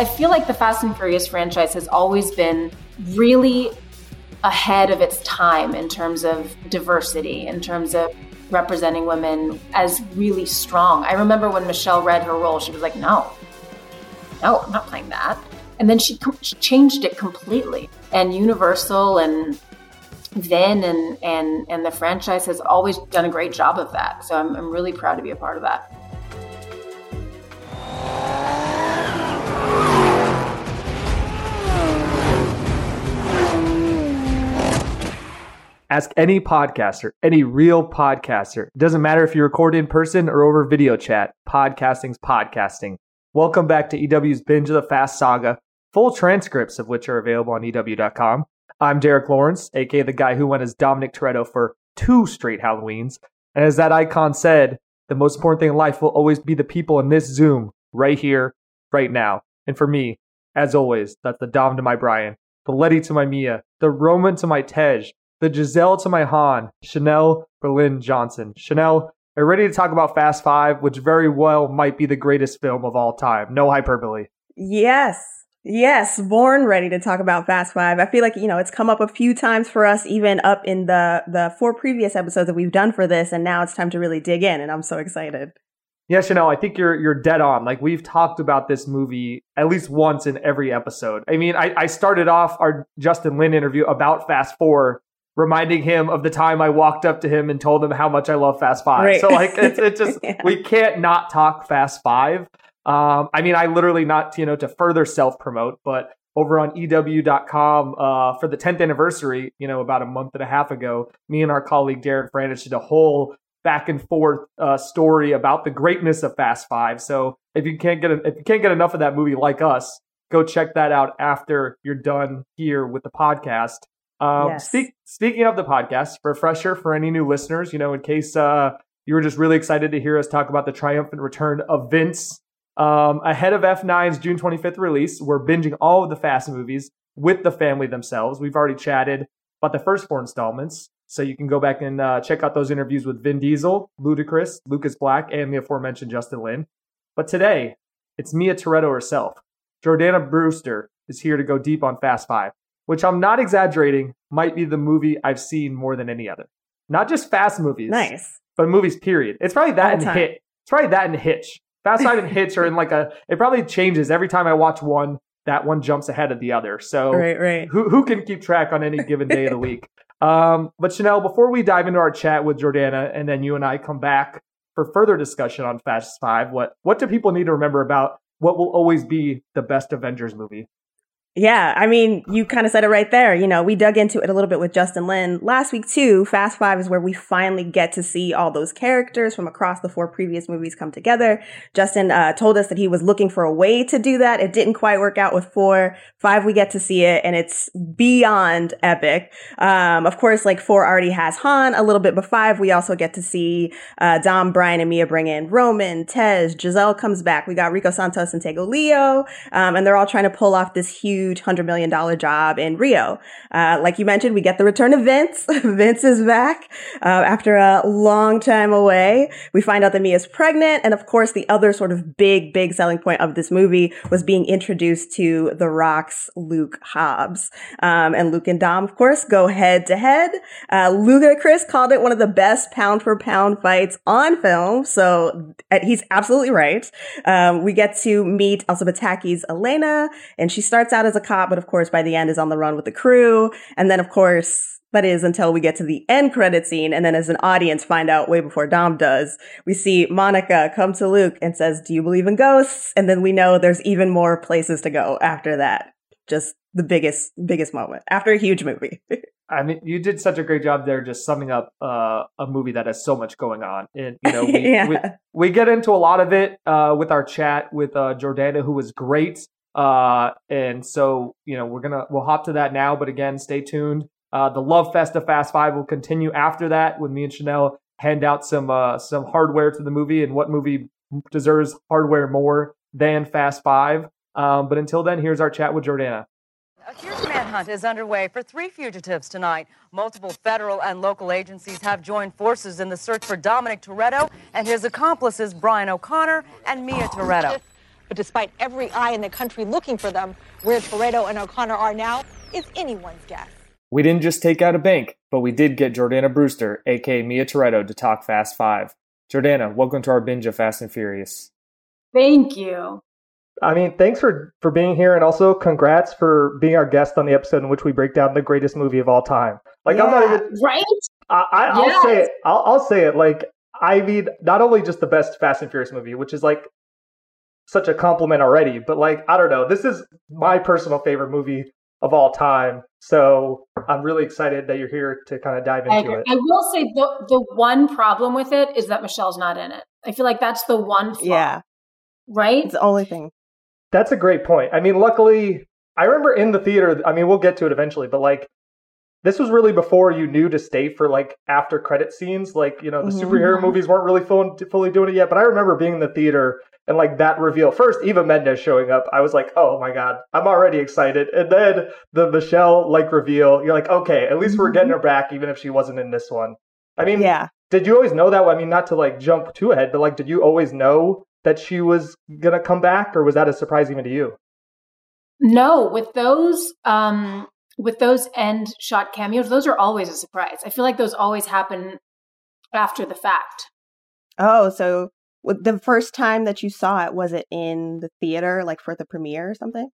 I feel like the Fast and Furious franchise has always been really ahead of its time in terms of diversity, in terms of representing women as really strong. I remember when Michelle read her role, she was like, no, no, I'm not playing that. And then she, she changed it completely. And Universal and Vin and, and, and the franchise has always done a great job of that. So I'm, I'm really proud to be a part of that. Ask any podcaster, any real podcaster. It doesn't matter if you record in person or over video chat. Podcasting's podcasting. Welcome back to EW's Binge of the Fast Saga, full transcripts of which are available on EW.com. I'm Derek Lawrence, aka the guy who went as Dominic Toretto for two straight Halloweens. And as that icon said, the most important thing in life will always be the people in this Zoom, right here, right now. And for me, as always, that's the Dom to my Brian, the Letty to my Mia, the Roman to my Tej, the Giselle to my Han, Chanelle Berlin Johnson. Chanelle, are you ready to talk about Fast Five, which very well might be the greatest film of all time? No hyperbole. Yes. Yes, born ready to talk about Fast Five. I feel like, you know, it's come up a few times for us, even up in the, the four previous episodes that we've done for this. And now it's time to really dig in. And I'm so excited. Yeah, Chanelle, I think you're you're dead on. Like we've talked about this movie at least once in every episode. I mean, I, I started off our Justin Lin interview about Fast Four reminding him of the time I walked up to him and told him how much I love Fast Five. Right. So like it's it just yeah. we can't not talk Fast Five. Um, I mean, I literally not you know to further self promote, but over on EW.com uh, for the 10th anniversary, you know, about a month and a half ago, me and our colleague Darren Franich did a whole back and forth uh, story about the greatness of Fast Five. So if you can't get a, if you can't get enough of that movie like us, go check that out after you're done here with the podcast. Um, yes. speak, speaking of the podcast, refresher for any new listeners, you know, in case uh, you were just really excited to hear us talk about the triumphant return of Vince. Um, ahead of F9's June 25th release, we're binging all of the Fast movies with the family themselves. We've already chatted about the first four installments, so you can go back and uh, check out those interviews with Vin Diesel, Ludacris, Lucas Black, and the aforementioned Justin Lin. But today, it's Mia Toretto herself. Jordana Brewster is here to go deep on Fast Five which I'm not exaggerating, might be the movie I've seen more than any other. Not just fast movies. Nice. But movies, period. It's probably that and Hit. It's probably that and Hitch. Fast Five and Hitch are in like a, it probably changes every time I watch one, that one jumps ahead of the other. So right, right. Who, who can keep track on any given day of the week? Um, but Chanelle, before we dive into our chat with Jordana and then you and I come back for further discussion on Fast Five, what, what do people need to remember about what will always be the best Avengers movie? Yeah, I mean, you kind of said it right there. You know, we dug into it a little bit with Justin Lin last week too. Fast Five is where we finally get to see all those characters from across the four previous movies come together. Justin uh, told us that he was looking for a way to do that. It didn't quite work out with four. Five, we get to see it, and it's beyond epic. Um, of course, like four already has Han a little bit, but five, we also get to see uh, Dom, Brian, and Mia bring in Roman, Tej, Giselle comes back. We got Rico Santos and Tego Leo, um, and they're all trying to pull off this huge huge $100 million job in Rio. Uh, like you mentioned, we get the return of Vince. Vince is back uh, after a long time away. We find out that Mia's pregnant. And of course, the other sort of big, big selling point of this movie was being introduced to The Rock's Luke Hobbs. Um, and Luke and Dom, of course, go head to head. Uh, Chris called it one of the best pound for pound fights on film. So uh, he's absolutely right. Um, we get to meet Elsa Pataky's Elena, and she starts out as a cop, but of course by the end is on the run with the crew. And then of course, that is until we get to the end credit scene. And then as an audience find out way before Dom does, we see Monica come to Luke and says, do you believe in ghosts? And then we know there's even more places to go after that. Just the biggest, biggest moment after a huge movie. I mean, you did such a great job there, just summing up uh, a movie that has so much going on. And you know, we yeah. we, we, get into a lot of it uh, with our chat with uh, Jordana, who was great. Uh, and so, you know, we're gonna we'll hop to that now. But again, stay tuned. Uh, the Love Fest of Fast Five will continue after that when me and Chanelle hand out some uh, some hardware to the movie and what movie deserves hardware more than Fast Five. Um, but until then, here's our chat with Jordana. A huge manhunt is underway for three fugitives tonight. Multiple federal and local agencies have joined forces in the search for Dominic Toretto and his accomplices Brian O'Connor and Mia Toretto. But despite every eye in the country looking for them, where Toretto and O'Connor are now is anyone's guess. We didn't just take out a bank, but we did get Jordana Brewster, aka Mia Toretto, to talk Fast Five. Jordana, welcome to our binge of Fast and Furious. Thank you. I mean, thanks for for being here, and also congrats for being our guest on the episode in which we break down the greatest movie of all time. Like, yeah. I'm not even right. I, I, will yes. say it. I'll, I'll say it. Like, I mean, not only just the best Fast and Furious movie, which is like such a compliment already, but like, I don't know. This is my personal favorite movie of all time. So I'm really excited that you're here to kind of dive into I, it. I will say the the one problem with it is that Michelle's not in it. I feel like that's the one flaw. Yeah. Right? It's the only thing. That's a great point. I mean, luckily, I remember in the theater, I mean, we'll get to it eventually, but like this was really before you knew to stay for like after credit scenes. Like, you know, the mm-hmm. superhero movies weren't really fully, fully doing it yet. But I remember being in the theater and like that reveal. First, Eva Mendes showing up. I was like, oh my God, I'm already excited. And then the Michelle like reveal, you're like, okay, at least we're getting mm-hmm. her back, even if she wasn't in this one. I mean, yeah. Did you always know that? I mean, not to like jump too ahead, but like, did you always know that she was gonna come back, or was that a surprise even to you? No, with those um with those end shot cameos, those are always a surprise. I feel like those always happen after the fact. Oh, so the first time that you saw it, was it in the theater, like for the premiere or something?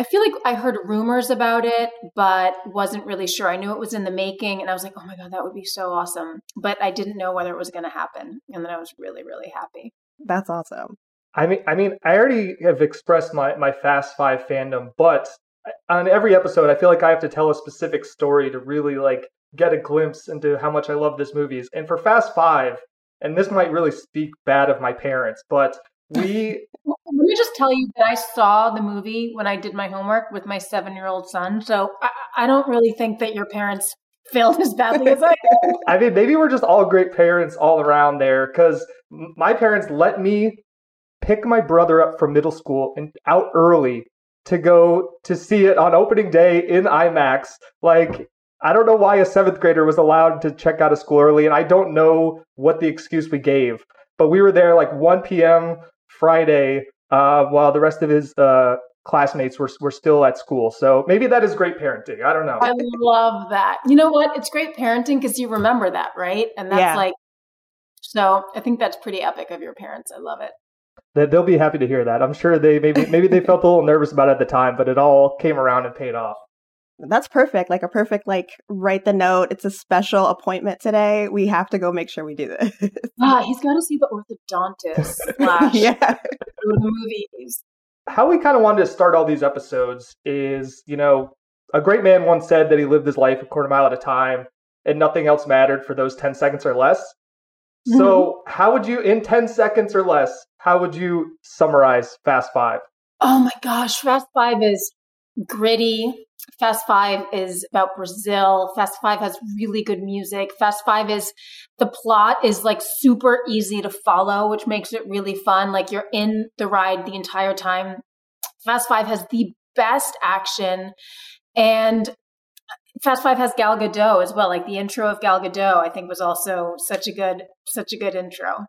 I feel like I heard rumors about it, but wasn't really sure. I knew it was in the making, and I was like, oh my God, that would be so awesome. But I didn't know whether it was going to happen. And then I was really, really happy. That's awesome. I mean, I mean, I already have expressed my, my Fast Five fandom, but uh, on every episode, I feel like I have to tell a specific story to really like get a glimpse into how much I love this movies. And for Fast Five, and this might really speak bad of my parents, but we. Let me just tell you that I saw the movie when I did my homework with my seven year old son. So I, I don't really think that your parents failed as badly as I did. I mean, maybe we're just all great parents all around there because my parents let me pick my brother up from middle school and out early to go to see it on opening day in IMAX. Like, I don't know why a seventh grader was allowed to check out of school early, and I don't know what the excuse we gave. But we were there like 1 p.m. Friday uh, while the rest of his uh, classmates were, were still at school. So maybe that is great parenting. I don't know. I love that. You know what? It's great parenting because you remember that, right? And that's yeah. like, so I think that's pretty epic of your parents. I love it they'll be happy to hear that. I'm sure they maybe maybe they felt a little nervous about it at the time, but it all came around and paid off. That's perfect. Like a perfect like write the note. It's a special appointment today. We have to go make sure we do this. Ah, he's got to see the orthodontist. Slash yeah, movies. How we kind of wanted to start all these episodes is, you know, a great man once said that he lived his life a quarter mile at a time, and nothing else mattered for those ten seconds or less. So, mm-hmm. how would you, in 10 seconds or less, how would you summarize Fast Five? Oh my gosh, Fast Five is gritty. Fast Five is about Brazil. Fast Five has really good music. Fast Five is the plot is like super easy to follow, which makes it really fun. Like you're in the ride the entire time. Fast Five has the best action. And Fast Five has Gal Gadot as well. Like the intro of Gal Gadot, I think was also such a good, such a good intro.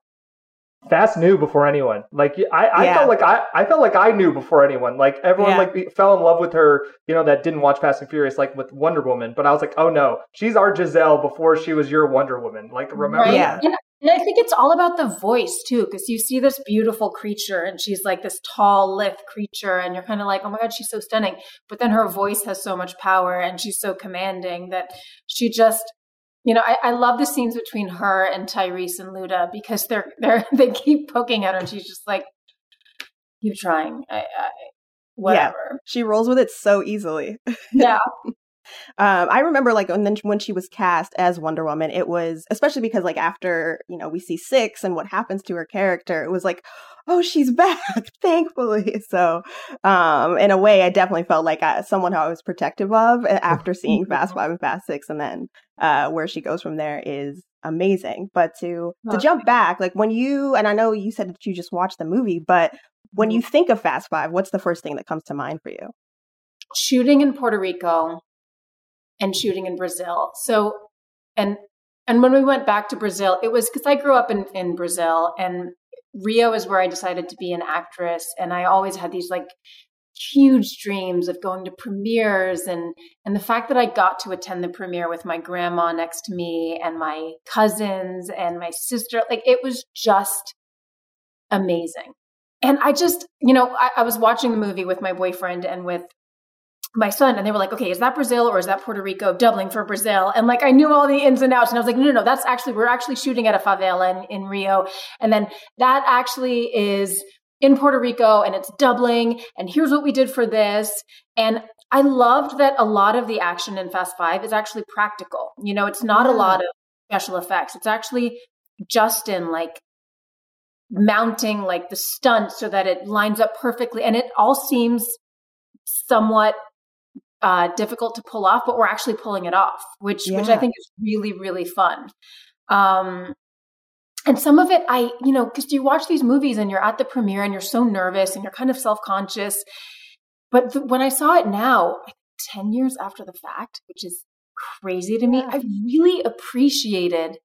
Fast knew before anyone. Like I, I yeah. felt like I, I felt like I knew before anyone. Like everyone yeah. like fell in love with her. You know that didn't watch Fast and Furious like with Wonder Woman. But I was like, oh no, she's our Giselle before she was your Wonder Woman. Like remember? Right. Yeah. And, and I think it's all about the voice too, because you see this beautiful creature and she's like this tall, lithe creature, and you're kind of like, oh my god, she's so stunning. But then her voice has so much power and she's so commanding that she just you know, I, I, love the scenes between her and Tyrese and Luda because they're they're they keep poking at her and she's just like, keep trying. I, I whatever. Yeah, she rolls with it so easily. Yeah. Um, I remember like when then when she was cast as Wonder Woman, it was especially because like after you know we see six and what happens to her character, it was like, oh, she's back, thankfully. So, um, in a way, I definitely felt like I, someone who I was protective of after seeing Fast Five and Fast Six, and then uh, where she goes from there is amazing. But to to jump back, like when you and I know you said that you just watched the movie, but when you mm-hmm. think of Fast Five, what's the first thing that comes to mind for you? Shooting in Puerto Rico and shooting in Brazil. So, and and when we went back to Brazil, it was because I grew up in in Brazil, and Rio is where I decided to be an actress, and I always had these like huge dreams of going to premieres and and the fact that I got to attend the premiere with my grandma next to me and my cousins and my sister like it was just amazing and I just you know I, I was watching the movie with my boyfriend and with my son and they were like, okay, is that Brazil or is that Puerto Rico doubling for Brazil? And like, I knew all the ins and outs and I was like, no, no, no, that's actually, we're actually shooting at a favela in, in Rio. And then that actually is in Puerto Rico and it's doubling. And here's what we did for this. And I loved that a lot of the action in Fast Five is actually practical. You know, it's not a lot of special effects. It's actually Justin like mounting like the stunt so that it lines up perfectly. And it all seems somewhat uh, difficult to pull off, but we're actually pulling it off, which yeah. which I think is really really fun. Um, and some of it, I you know, because you watch these movies and you're at the premiere and you're so nervous and you're kind of self conscious. But th- when I saw it now, ten years after the fact, which is crazy to me, I really appreciated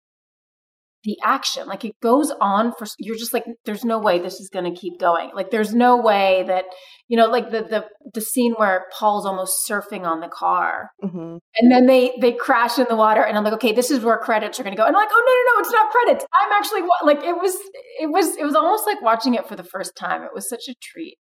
the action. Like it goes on for you're just like there's no way this is going to keep going. Like there's no way that you know like the the the scene where Paul's almost surfing on the car. Mm-hmm. And then they they crash in the water and I'm like okay, this is where credits are going to go. And I'm like, "Oh no, no, no, it's not credits. I'm actually like it was it was it was almost like watching it for the first time. It was such a treat.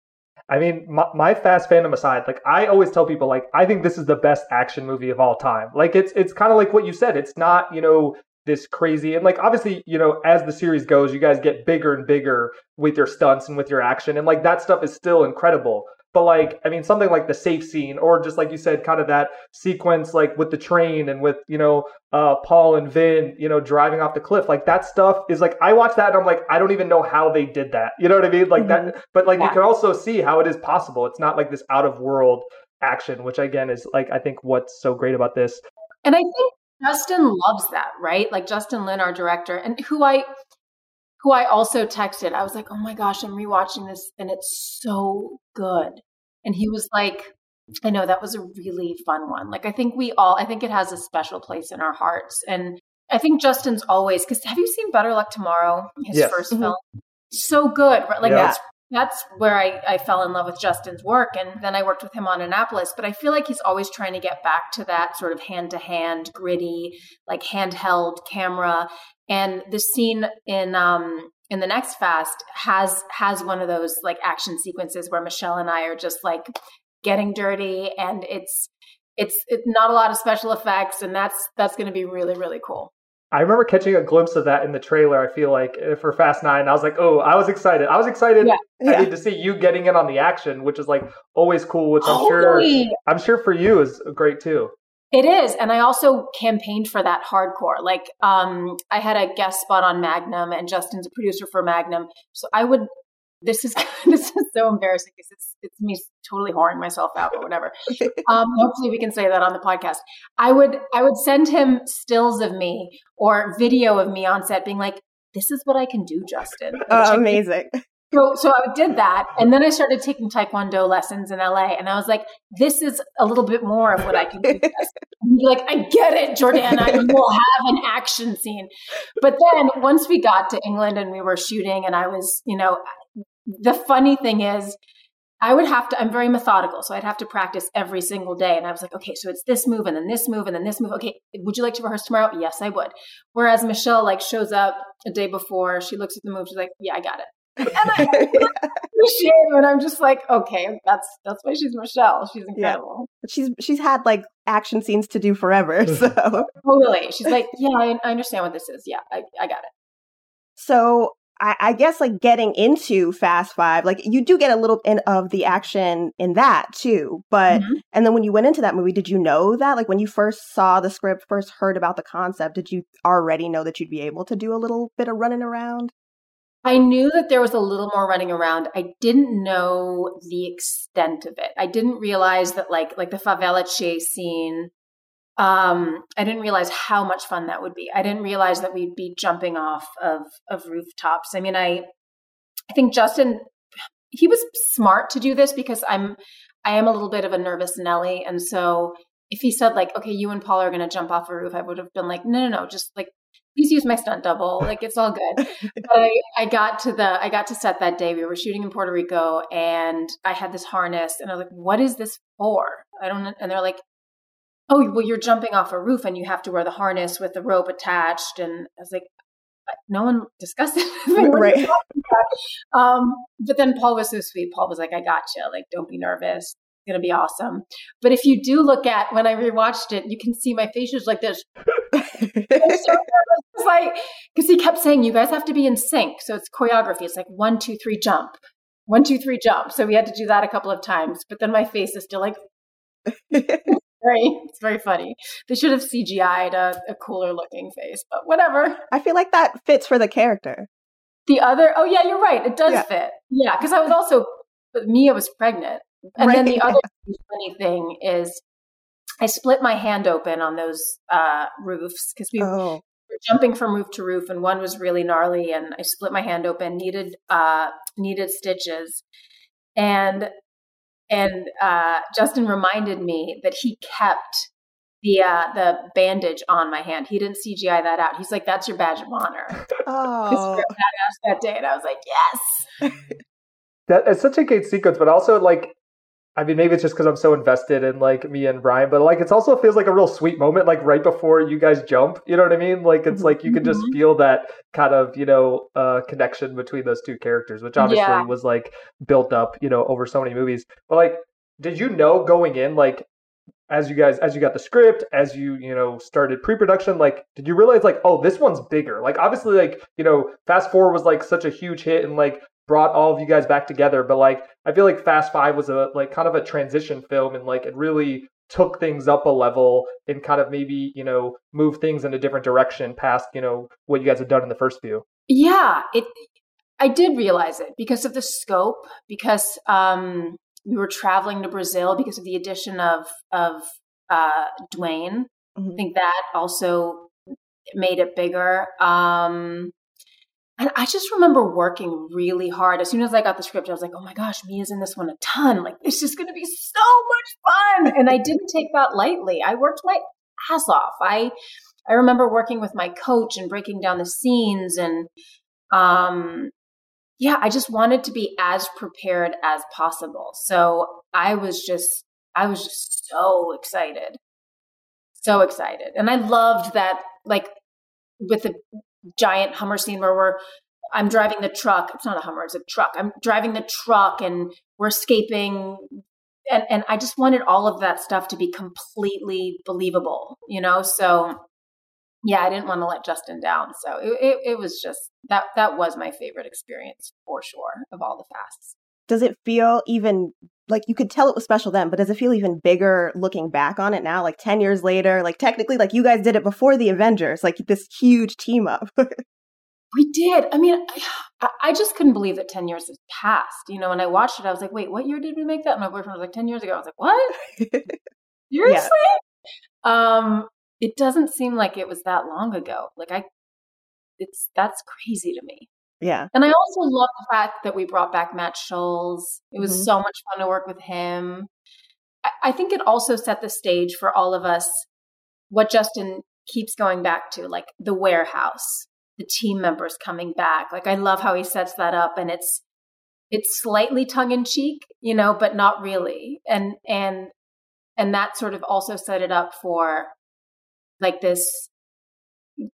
I mean, my, my, fast fandom aside, like I always tell people, like I think this is the best action movie of all time. Like it's it's kind of like what you said. It's not you know this crazy and like obviously you know as the series goes you guys get bigger and bigger with your stunts and with your action and like that stuff is still incredible but like i mean something like the safe scene or just like you said kind of that sequence like with the train and with you know uh paul and vin you know driving off the cliff like that stuff is like i watch that and i'm like i don't even know how they did that you know what i mean like mm-hmm. that but like yeah. you can also see how it is possible it's not like this out of world action which again is like i think what's so great about this and I think Justin loves that, right? Like Justin Lin, our director, and who I who I also texted. I was like, "Oh my gosh, I'm rewatching this and it's so good." And he was like, "I know that was a really fun one. Like I think we all I think it has a special place in our hearts." And I think Justin's always cuz have you seen Better Luck Tomorrow, his yes. 1st mm-hmm. film? So good. right? Like yeah. that's that's where I, I fell in love with Justin's work. And then I worked with him on Annapolis. But I feel like he's always trying to get back to that sort of hand to hand, gritty, like handheld camera. And the scene in um in the next fast has has one of those like action sequences where Michelle and I are just like getting dirty and it's it's it's not a lot of special effects and that's that's going to be really really cool. I remember catching a glimpse of that in the trailer. I feel like eh, for Fast Nine, I was like, "Oh, I was excited! I was excited yeah, yeah. to see you getting in on the action, which is like always cool. Which I'm oh, sure, I'm sure for you is great too. It is, and I also campaigned for that hardcore. Like, um, I had a guest spot on Magnum, and Justin's a producer for Magnum, so I would this is this is so embarrassing because it's it's me totally whoring myself out or whatever. Um, hopefully, we can say that on the podcast. I would I would send him stills of me or video of me on set, being like, "This is what I can do, Justin." Oh, amazing. So, so I did that, and then I started taking Taekwondo lessons in LA, and I was like, "This is a little bit more of what I can do." And like, "I get it, Jordana. We'll have an action scene." But then once we got to England and we were shooting, and I was, you know, the funny thing is, I would have to, I'm very methodical. So I'd have to practice every single day. And I was like, okay, so it's this move and then this move and then this move. Okay, would you like to rehearse tomorrow? Yes, I would. Whereas Michelle like shows up a day before, she looks at the move, she's like, yeah, I got it. And I appreciate it. And I'm just like, okay, that's that's why she's Michelle. She's incredible. Yeah. She's she's had like action scenes to do forever. So totally. She's like, yeah, I, I understand what this is. Yeah, I, I got it. So I, I, guess like getting into Fast Five, like you do get a little in of the action in that too. But mm-hmm. and then when you went into that movie, did you know that? Like when you first saw the script, first heard about the concept, did you already know that you'd be able to do a little bit of running around? I knew that there was a little more running around. I didn't know the extent of it. I didn't realize that like like the favela chase scene um, I didn't realize how much fun that would be. I didn't realize that we'd be jumping off of of rooftops. I mean, I I think Justin he was smart to do this because I'm I am a little bit of a nervous Nelly, and so if he said like, "Okay, you and Paul are going to jump off a roof," I would have been like, "No, no, no, just like please use my stunt double. Like it's all good. but I, I got to the I got to set that day. We were shooting in Puerto Rico and I had this harness and I was like, what is this for? I don't. And they're like, oh, well, you're jumping off a roof and you have to wear the harness with the rope attached. And I was like, no one discussed it. right. Um, but then Paul was so sweet. Paul was like, I got you. Like, don't be nervous. It's going to be awesome. But if you do look at when I rewatched it, you can see my face was like this. like, because he kept saying, you guys have to be in sync. So it's choreography. It's like one, two, three, jump. One, two, three, jump. So we had to do that a couple of times. But then my face is still like, very, it's very funny. They should have CGI'd a, a cooler looking face, but whatever. I feel like that fits for the character. The other, oh yeah, you're right. It does yeah. fit. Yeah, because I was also Mia was pregnant, and right. then the other funny thing is, I split my hand open on those uh, roofs because we oh. were jumping from roof to roof, and one was really gnarly, and I split my hand open, needed uh, needed stitches, and and uh, Justin reminded me that he kept the uh, the bandage on my hand. He didn't CGI that out. He's like, "That's your badge of honor." Oh, that day, and I was like, "Yes." that it's such a great sequence, but also like I mean, maybe it's just because I'm so invested in like Mia and Brian, but like it also feels like a real sweet moment, like right before you guys jump. You know what I mean? Like it's like you can just mm-hmm. feel that kind of you know uh, connection between those two characters, which obviously yeah. was like built up you know over so many movies. But like, did you know going in like as you guys as you got the script as you you know started pre-production like did you realize like oh this one's bigger like obviously like you know Fast Four was like such a huge hit and like brought all of you guys back together. But like, I feel like Fast Five was a like kind of a transition film, and like it really took things up a level and kind of maybe you know move things in a different direction past you know what you guys have done in the first few. Yeah, it. I did realize it because of the scope, because um, we were traveling to Brazil because of the addition of of uh, Dwayne. Mm-hmm. I think that also made it bigger. Um, and I just remember working really hard. As soon as I got the script, I was like, oh my gosh, Mia's in this one a ton. Like, it's just going to be so much fun. And I didn't take that lightly. I worked my ass off. I, I remember working with my coach and breaking down the scenes. And, um, yeah, I just wanted to be as prepared as possible. So I was just, I was just so excited. So excited. And I loved that, like, with the giant Hummer scene where we're I'm driving the truck. It's not a Hummer, it's a truck. I'm driving the truck and we're escaping and and I just wanted all of that stuff to be completely believable, you know? So yeah, I didn't want to let Justin down. So it, it, it was just that that was my favorite experience for sure of all the fasts. Does it feel even like you could tell it was special then, but does it feel even bigger looking back on it now, like 10 years later? Like technically, like you guys did it before the Avengers, like this huge team up. we did. I mean, I, I, just couldn't believe that 10 years has passed. You know, when I watched it, I was like, wait, what year did we make that? And my boyfriend was like, 10 years ago. I was like, what? Seriously? Yeah. Um, it doesn't seem like it was that long ago. Like I, it's, that's crazy to me. Yeah. And I also love the fact that we brought back Matt Schulze. It was mm-hmm. so much fun to work with him. I, I think it also set the stage for all of us what Justin keeps going back to, like the warehouse, the team members coming back. Like I love how he sets that up and it's it's slightly tongue in cheek, you know, but not really. And and and that sort of also set it up for like this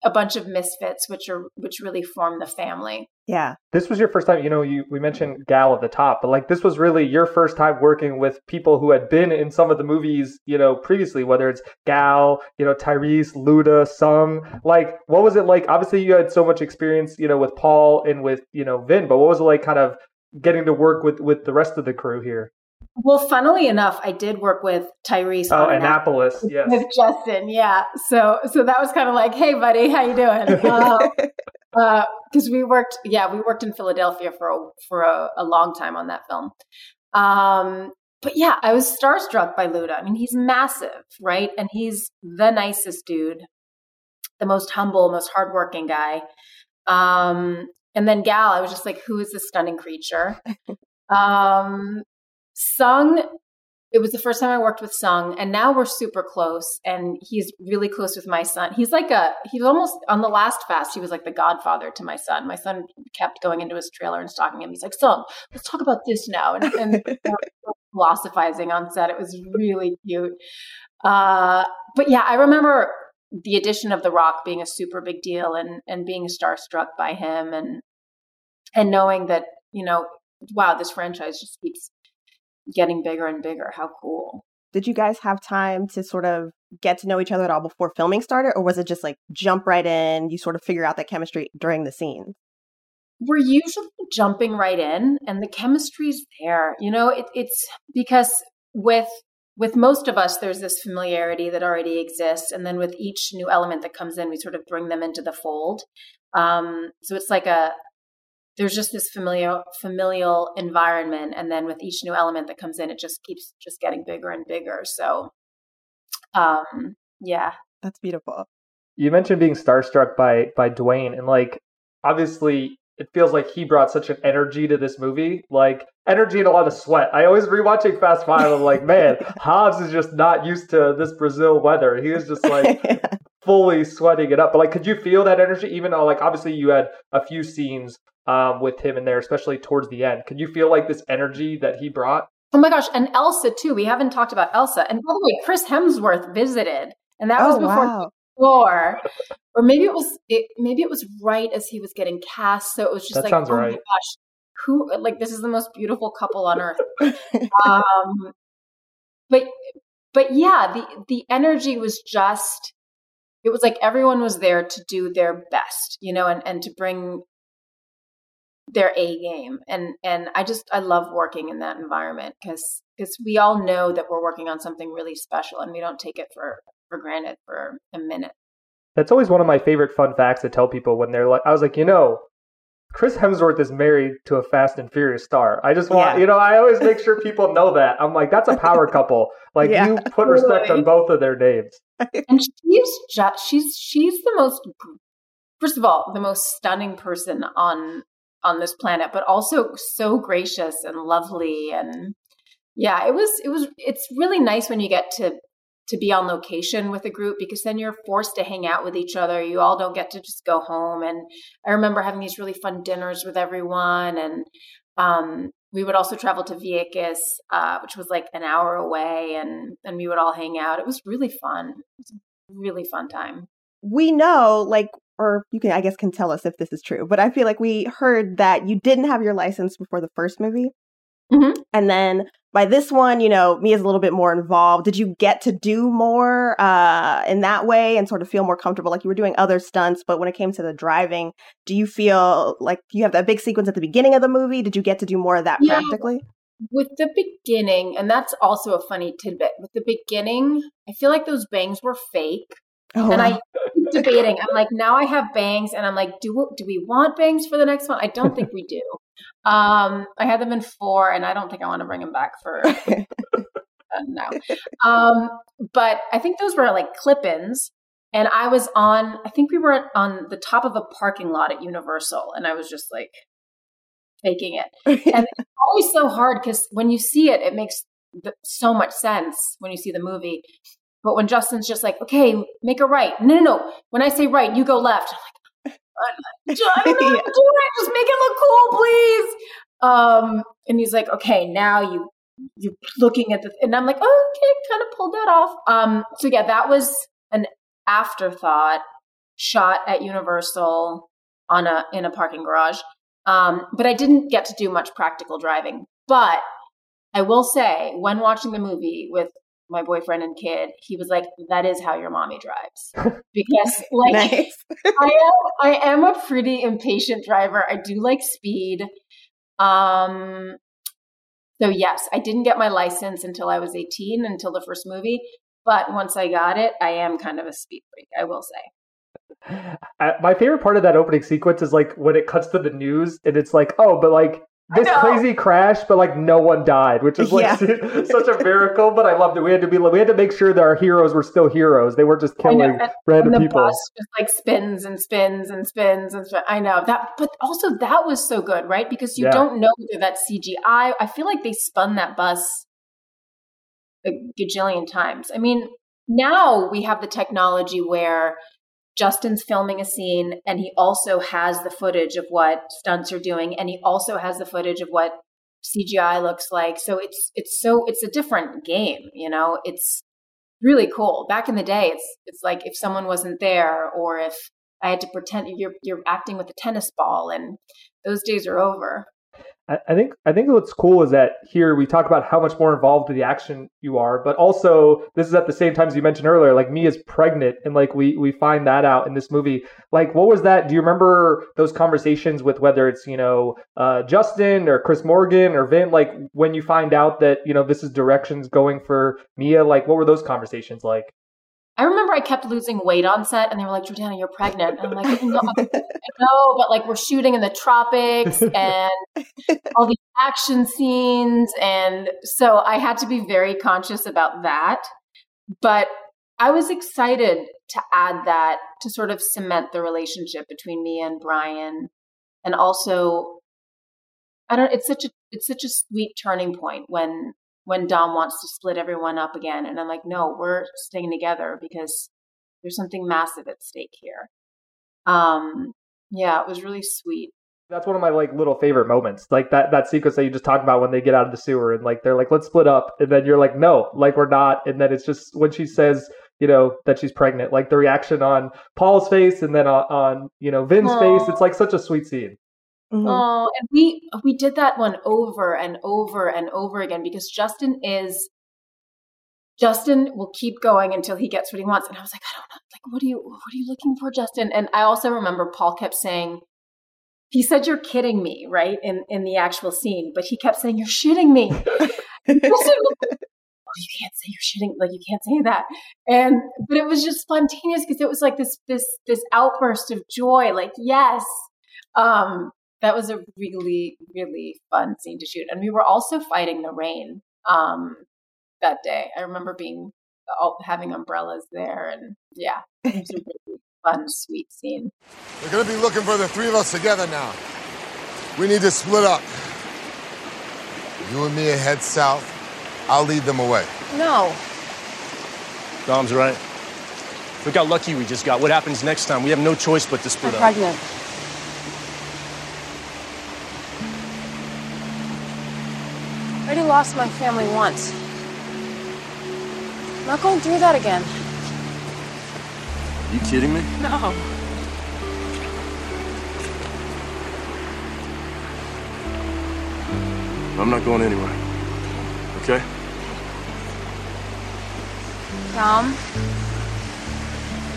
a bunch of misfits which are which really form the family. Yeah. This was your first time you know you we mentioned gal at the top but like this was really your first time working with people who had been in some of the movies you know previously whether it's gal you know tyrese luda sung. Like what was it like? Obviously you had so much experience you know with paul and with you know vin but what was it like kind of getting to work with with the rest of the crew here well, funnily enough, I did work with Tyrese. Oh, Annapolis, Annapolis, yes, with Justin. Yeah, so so that was kind of like, hey, buddy, how you doing? Because uh, uh, we worked, yeah, we worked in Philadelphia for a, for a, a long time on that film. Um, but yeah, I was starstruck by Luda. I mean, he's massive, right? And he's the nicest dude, the most humble, most hardworking guy. Um, and then Gal, I was just like, who is this stunning creature? Um, Sung it was the first time I worked with Sung, and now we're super close. And he's really close with my son. He's like a he's almost on the last fast. He was like the godfather to my son. My son kept going into his trailer and stalking him. He's like, "Sung, let's talk about this now." And, and philosophizing on set. It was really cute. Uh, but yeah, I remember the addition of The Rock being a super big deal, and and being starstruck by him, and and knowing that you know, wow, this franchise just keeps getting bigger and bigger. How cool. Did you guys have time to sort of get to know each other at all before filming started? Or was it just like jump right in, you sort of figure out that chemistry during the scene? We're usually jumping right in and the chemistry's there. You know, it, it's because with with most of us there's this familiarity that already exists and then with each new element that comes in we sort of bring them into the fold um, so it's like a there's just this familial familial environment and then with each new element that comes in it just keeps just getting bigger and bigger. So um yeah. That's beautiful. You mentioned being starstruck by by Dwayne and like obviously it feels like he brought such an energy to this movie like energy and a lot of sweat. I always rewatching fast five i'm like man hobbs is just not used to this brazil weather. He is just like fully sweating it up. But like could you feel that energy even though like obviously you had a few scenes um, with him in there, especially towards the end. Could you feel like this energy that he brought? Oh my gosh, and Elsa too. We haven't talked about Elsa. And by the way, Chris Hemsworth visited, and that oh, was before wow. before, or maybe it was it, maybe it was right as he was getting cast. So it was just that like, sounds oh right. my gosh, who like this is the most beautiful couple on earth. um, but but yeah, the the energy was just it was like everyone was there to do their best, you know, and and to bring their A game. And and I just I love working in that environment because because we all know that we're working on something really special and we don't take it for for granted for a minute. That's always one of my favorite fun facts to tell people when they're like I was like, you know, Chris Hemsworth is married to a Fast and Furious star. I just want, yeah. you know, I always make sure people know that. I'm like, that's a power couple. Like yeah, you put totally. respect on both of their names. And she's just, she's she's the most first of all, the most stunning person on on this planet, but also so gracious and lovely. And yeah, it was, it was, it's really nice when you get to, to be on location with a group because then you're forced to hang out with each other. You all don't get to just go home. And I remember having these really fun dinners with everyone. And, um, we would also travel to Vieques, uh, which was like an hour away, and and we would all hang out. It was really fun. It was a really fun time. We know, like or you can, I guess, can tell us if this is true. But I feel like we heard that you didn't have your license before the first movie. Mm-hmm. And then by this one, you know, Mia's a little bit more involved. Did you get to do more uh, in that way and sort of feel more comfortable? Like you were doing other stunts, but when it came to the driving, do you feel like you have that big sequence at the beginning of the movie? Did you get to do more of that yeah. practically? With the beginning, and that's also a funny tidbit. With the beginning, I feel like those bangs were fake. Oh, and I keep debating. I'm like, now I have bangs, and I'm like, do do we want bangs for the next one? I don't think we do. Um, I had them in four, and I don't think I want to bring them back for uh, no. Um, but I think those were like clip-ins, and I was on. I think we were on the top of a parking lot at Universal, and I was just like faking it. and it's always so hard because when you see it, it makes so much sense when you see the movie. But when Justin's just like, okay, make a right. No, no, no. When I say right, you go left. I'm like, I don't know it. Just make it look cool, please. Um, and he's like, okay, now you you're looking at the, and I'm like, oh, okay, kind of pulled that off. Um, so yeah, that was an afterthought shot at Universal on a in a parking garage. Um, but I didn't get to do much practical driving. But I will say, when watching the movie with my boyfriend and kid, he was like, "That is how your mommy drives," because like nice. I am, I am a pretty impatient driver. I do like speed. Um, so yes, I didn't get my license until I was eighteen, until the first movie. But once I got it, I am kind of a speed freak. I will say. my favorite part of that opening sequence is like when it cuts to the news and it's like, oh, but like this crazy crash, but like no one died, which is like yeah. such a miracle. But I loved it. We had to be we had to make sure that our heroes were still heroes. They weren't just killing and, random and the people. Bus just like spins and spins and spins and spins. I know that, but also that was so good, right? Because you yeah. don't know whether that's CGI. I feel like they spun that bus a gajillion times. I mean, now we have the technology where Justin's filming a scene and he also has the footage of what stunts are doing and he also has the footage of what CGI looks like. So it's it's so it's a different game, you know. It's really cool. Back in the day, it's it's like if someone wasn't there or if I had to pretend you're you're acting with a tennis ball and those days are over. I think I think what's cool is that here we talk about how much more involved in the action you are, but also this is at the same time as you mentioned earlier, like Mia is pregnant, and like we we find that out in this movie. Like, what was that? Do you remember those conversations with whether it's you know uh, Justin or Chris Morgan or Vin? Like when you find out that you know this is directions going for Mia, like what were those conversations like? I remember I kept losing weight on set, and they were like, "Jordana, you're pregnant." And I'm like, "No, know, but like we're shooting in the tropics and all these action scenes, and so I had to be very conscious about that. But I was excited to add that to sort of cement the relationship between me and Brian, and also, I don't. It's such a it's such a sweet turning point when when Dom wants to split everyone up again. And I'm like, no, we're staying together because there's something massive at stake here. Um, yeah, it was really sweet. That's one of my like little favorite moments. Like that that sequence that you just talked about when they get out of the sewer and like they're like, let's split up, and then you're like, no, like we're not, and then it's just when she says, you know, that she's pregnant, like the reaction on Paul's face and then on, on you know Vin's Aww. face. It's like such a sweet scene. Mm-hmm. Oh, and we we did that one over and over and over again because Justin is Justin will keep going until he gets what he wants. And I was like, I don't know, like what are you what are you looking for, Justin? And I also remember Paul kept saying, he said you're kidding me, right? In in the actual scene, but he kept saying, You're shitting me. oh, you can't say you're shitting like you can't say that and but it was just spontaneous because it was like this this this outburst of joy like yes um that was a really really fun scene to shoot. And we were also fighting the rain um, that day. I remember being all, having umbrellas there and yeah it was a really fun sweet scene. We're going to be looking for the three of us together now. We need to split up. You and me head south. I'll lead them away. No. Dom's right. We got lucky we just got what happens next time? We have no choice but to split I'm up. pregnant I already lost my family once. I'm not going through that again. Are you kidding me? No. I'm not going anywhere. Okay? Dom,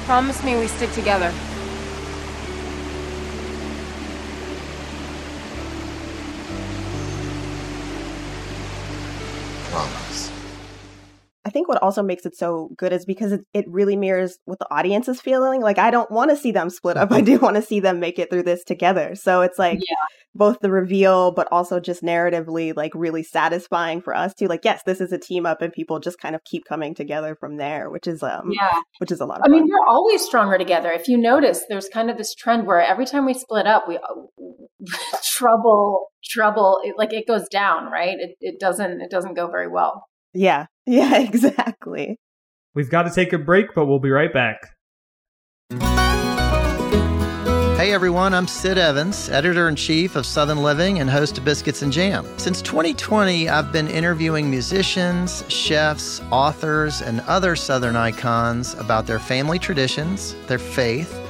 promise me we stick together. I think what also makes it so good is because it, it really mirrors what the audience is feeling. Like, I don't want to see them split up. I do want to see them make it through this together. So it's like yeah. both the reveal, but also just narratively, like, really satisfying for us to, like, yes, this is a team up and people just kind of keep coming together from there, which is, um, yeah, which is a lot I mean, we're always stronger together. If you notice, there's kind of this trend where every time we split up, we, trouble, trouble, it, like, it goes down, right? It, it doesn't, it doesn't go very well. Yeah. Yeah, exactly. We've got to take a break, but we'll be right back. Hey everyone, I'm Sid Evans, editor in chief of Southern Living and host of Biscuits and Jam. Since 2020, I've been interviewing musicians, chefs, authors, and other Southern icons about their family traditions, their faith,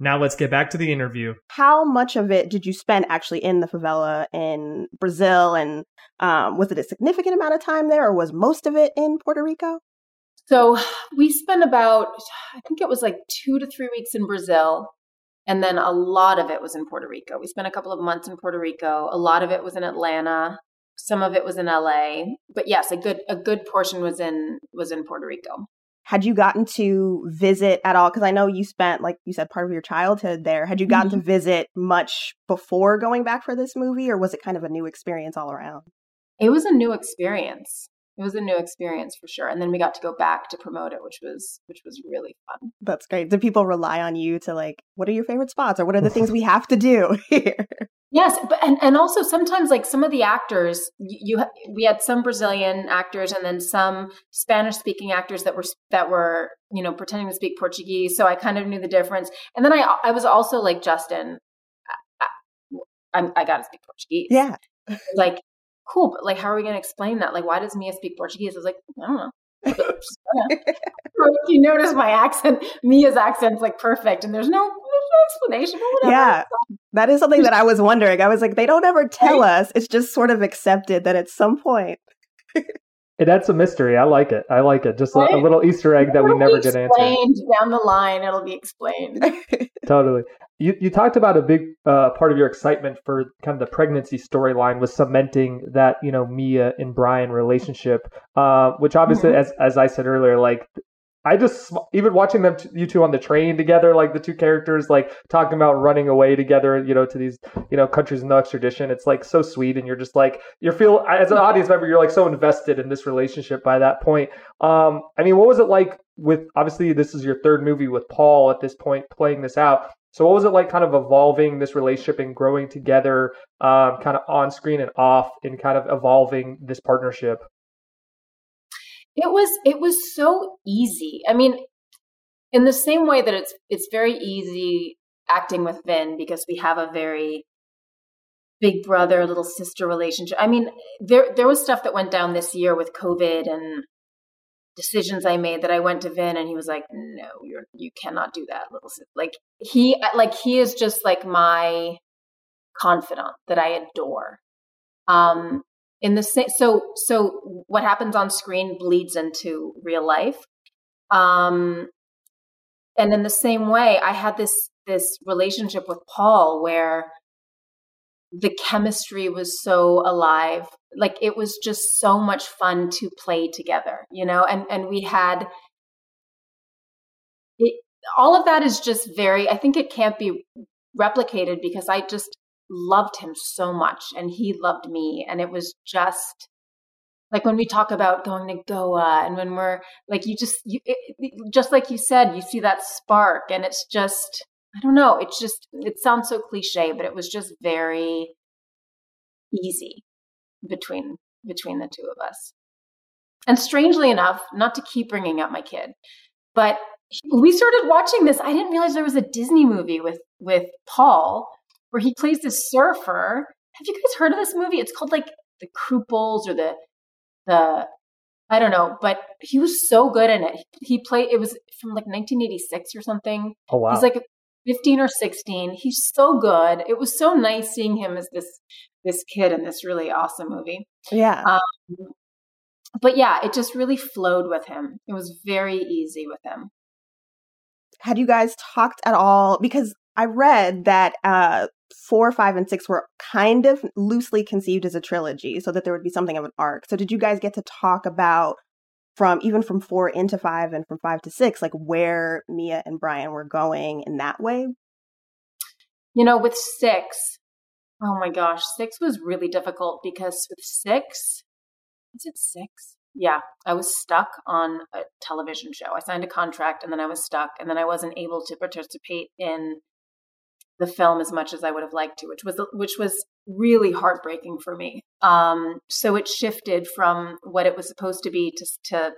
Now let's get back to the interview. How much of it did you spend actually in the favela in Brazil? And um, was it a significant amount of time there or was most of it in Puerto Rico? So we spent about, I think it was like two to three weeks in Brazil. And then a lot of it was in Puerto Rico. We spent a couple of months in Puerto Rico. A lot of it was in Atlanta. Some of it was in LA. But yes, a good a good portion was in was in Puerto Rico. Had you gotten to visit at all? Because I know you spent, like you said, part of your childhood there. Had you gotten mm-hmm. to visit much before going back for this movie, or was it kind of a new experience all around? It was a new experience. It was a new experience for sure. And then we got to go back to promote it, which was which was really fun. That's great. do people rely on you to like, what are your favorite spots, or what are the things we have to do here? Yes, but and, and also sometimes like some of the actors, you, you we had some Brazilian actors and then some Spanish speaking actors that were that were you know pretending to speak Portuguese, so I kind of knew the difference. And then I I was also like Justin, I, I, I got to speak Portuguese. Yeah, like cool, but like how are we going to explain that? Like why does Mia speak Portuguese? I was like I don't know. You notice my accent, Mia's accent's like perfect, and there's no, there's no explanation. Yeah, that is something that I was wondering. I was like, they don't ever tell us; it's just sort of accepted that at some point. It adds a mystery. I like it. I like it. Just right? a, a, little Easter egg that we never get answered. Down the line, it'll be explained. totally. You you talked about a big uh, part of your excitement for kind of the pregnancy storyline was cementing that you know Mia and Brian relationship, uh, which obviously, mm-hmm. as as I said earlier, like I just even watching them you two on the train together, like the two characters, like talking about running away together, you know, to these you know countries in the extradition. It's like so sweet, and you're just like you feel as an audience member, you're like so invested in this relationship by that point. Um, I mean, what was it like with obviously this is your third movie with Paul at this point playing this out. So what was it like, kind of evolving this relationship and growing together, um, kind of on screen and off, and kind of evolving this partnership? It was it was so easy. I mean, in the same way that it's it's very easy acting with Vin because we have a very big brother little sister relationship. I mean, there there was stuff that went down this year with COVID and decisions I made that I went to Vin and he was like, "No, you're you cannot do that, little sister." Like he like he is just like my confidant that I adore. Um in the same so so what happens on screen bleeds into real life. Um and in the same way i had this this relationship with paul where the chemistry was so alive. Like it was just so much fun to play together you know? And and we had it, all of that is just very i think it can't be replicated because i just loved him so much and he loved me. And it was just like when we talk about going to Goa and when we're like, you just, you, it, just like you said, you see that spark and it's just, I don't know, it's just, it sounds so cliche, but it was just very easy between, between the two of us. And strangely enough, not to keep bringing up my kid, but we started watching this. I didn't realize there was a Disney movie with with Paul where he plays this surfer. Have you guys heard of this movie? It's called like The Krupels or the the I don't know, but he was so good in it. He played it was from like 1986 or something. Oh wow. He's like 15 or 16. He's so good. It was so nice seeing him as this this kid in this really awesome movie. Yeah. Um, but yeah, it just really flowed with him. It was very easy with him. Had you guys talked at all? Because I read that uh, four, five, and six were kind of loosely conceived as a trilogy, so that there would be something of an arc. So, did you guys get to talk about from even from four into five and from five to six, like where Mia and Brian were going in that way? You know, with six, oh my gosh, six was really difficult because with six, is it six? Yeah, I was stuck on a television show. I signed a contract and then I was stuck, and then I wasn't able to participate in the film as much as I would have liked to, which was which was really heartbreaking for me. Um, so it shifted from what it was supposed to be to to,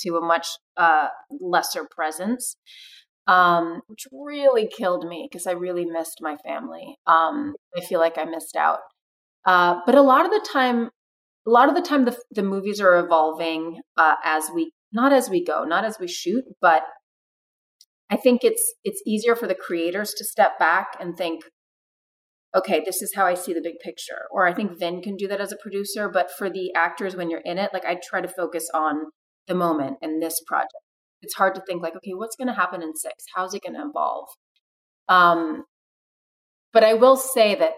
to a much uh, lesser presence, um, which really killed me because I really missed my family. Um, I feel like I missed out. Uh, but a lot of the time, a lot of the time, the the movies are evolving uh, as we not as we go, not as we shoot, but I think it's it's easier for the creators to step back and think, okay, this is how I see the big picture. Or I think Vin can do that as a producer, but for the actors when you're in it, like I try to focus on the moment and this project. It's hard to think like, okay, what's going to happen in six? How's it going to evolve? Um, but I will say that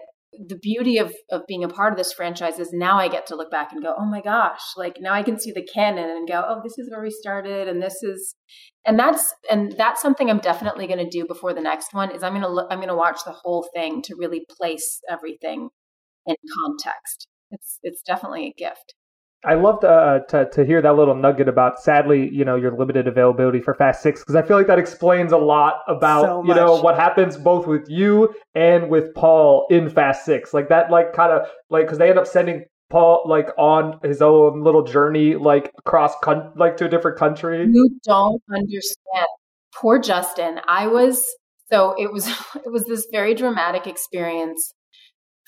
the beauty of of being a part of this franchise is now I get to look back and go, oh my gosh, like now I can see the canon and go, oh, this is where we started, and this is, and that's and that's something I'm definitely going to do before the next one. Is I'm going to look, I'm to watch the whole thing to really place everything in context. It's it's definitely a gift. I loved uh, to to hear that little nugget about sadly, you know, your limited availability for Fast Six because I feel like that explains a lot about So you know what happens both with you and with Paul in Fast Six. Like that, like kind of like because they end up sending Paul like on his own little journey, like across con- like to a different country. You don't understand. Poor Justin. I was so it was it was this very dramatic experience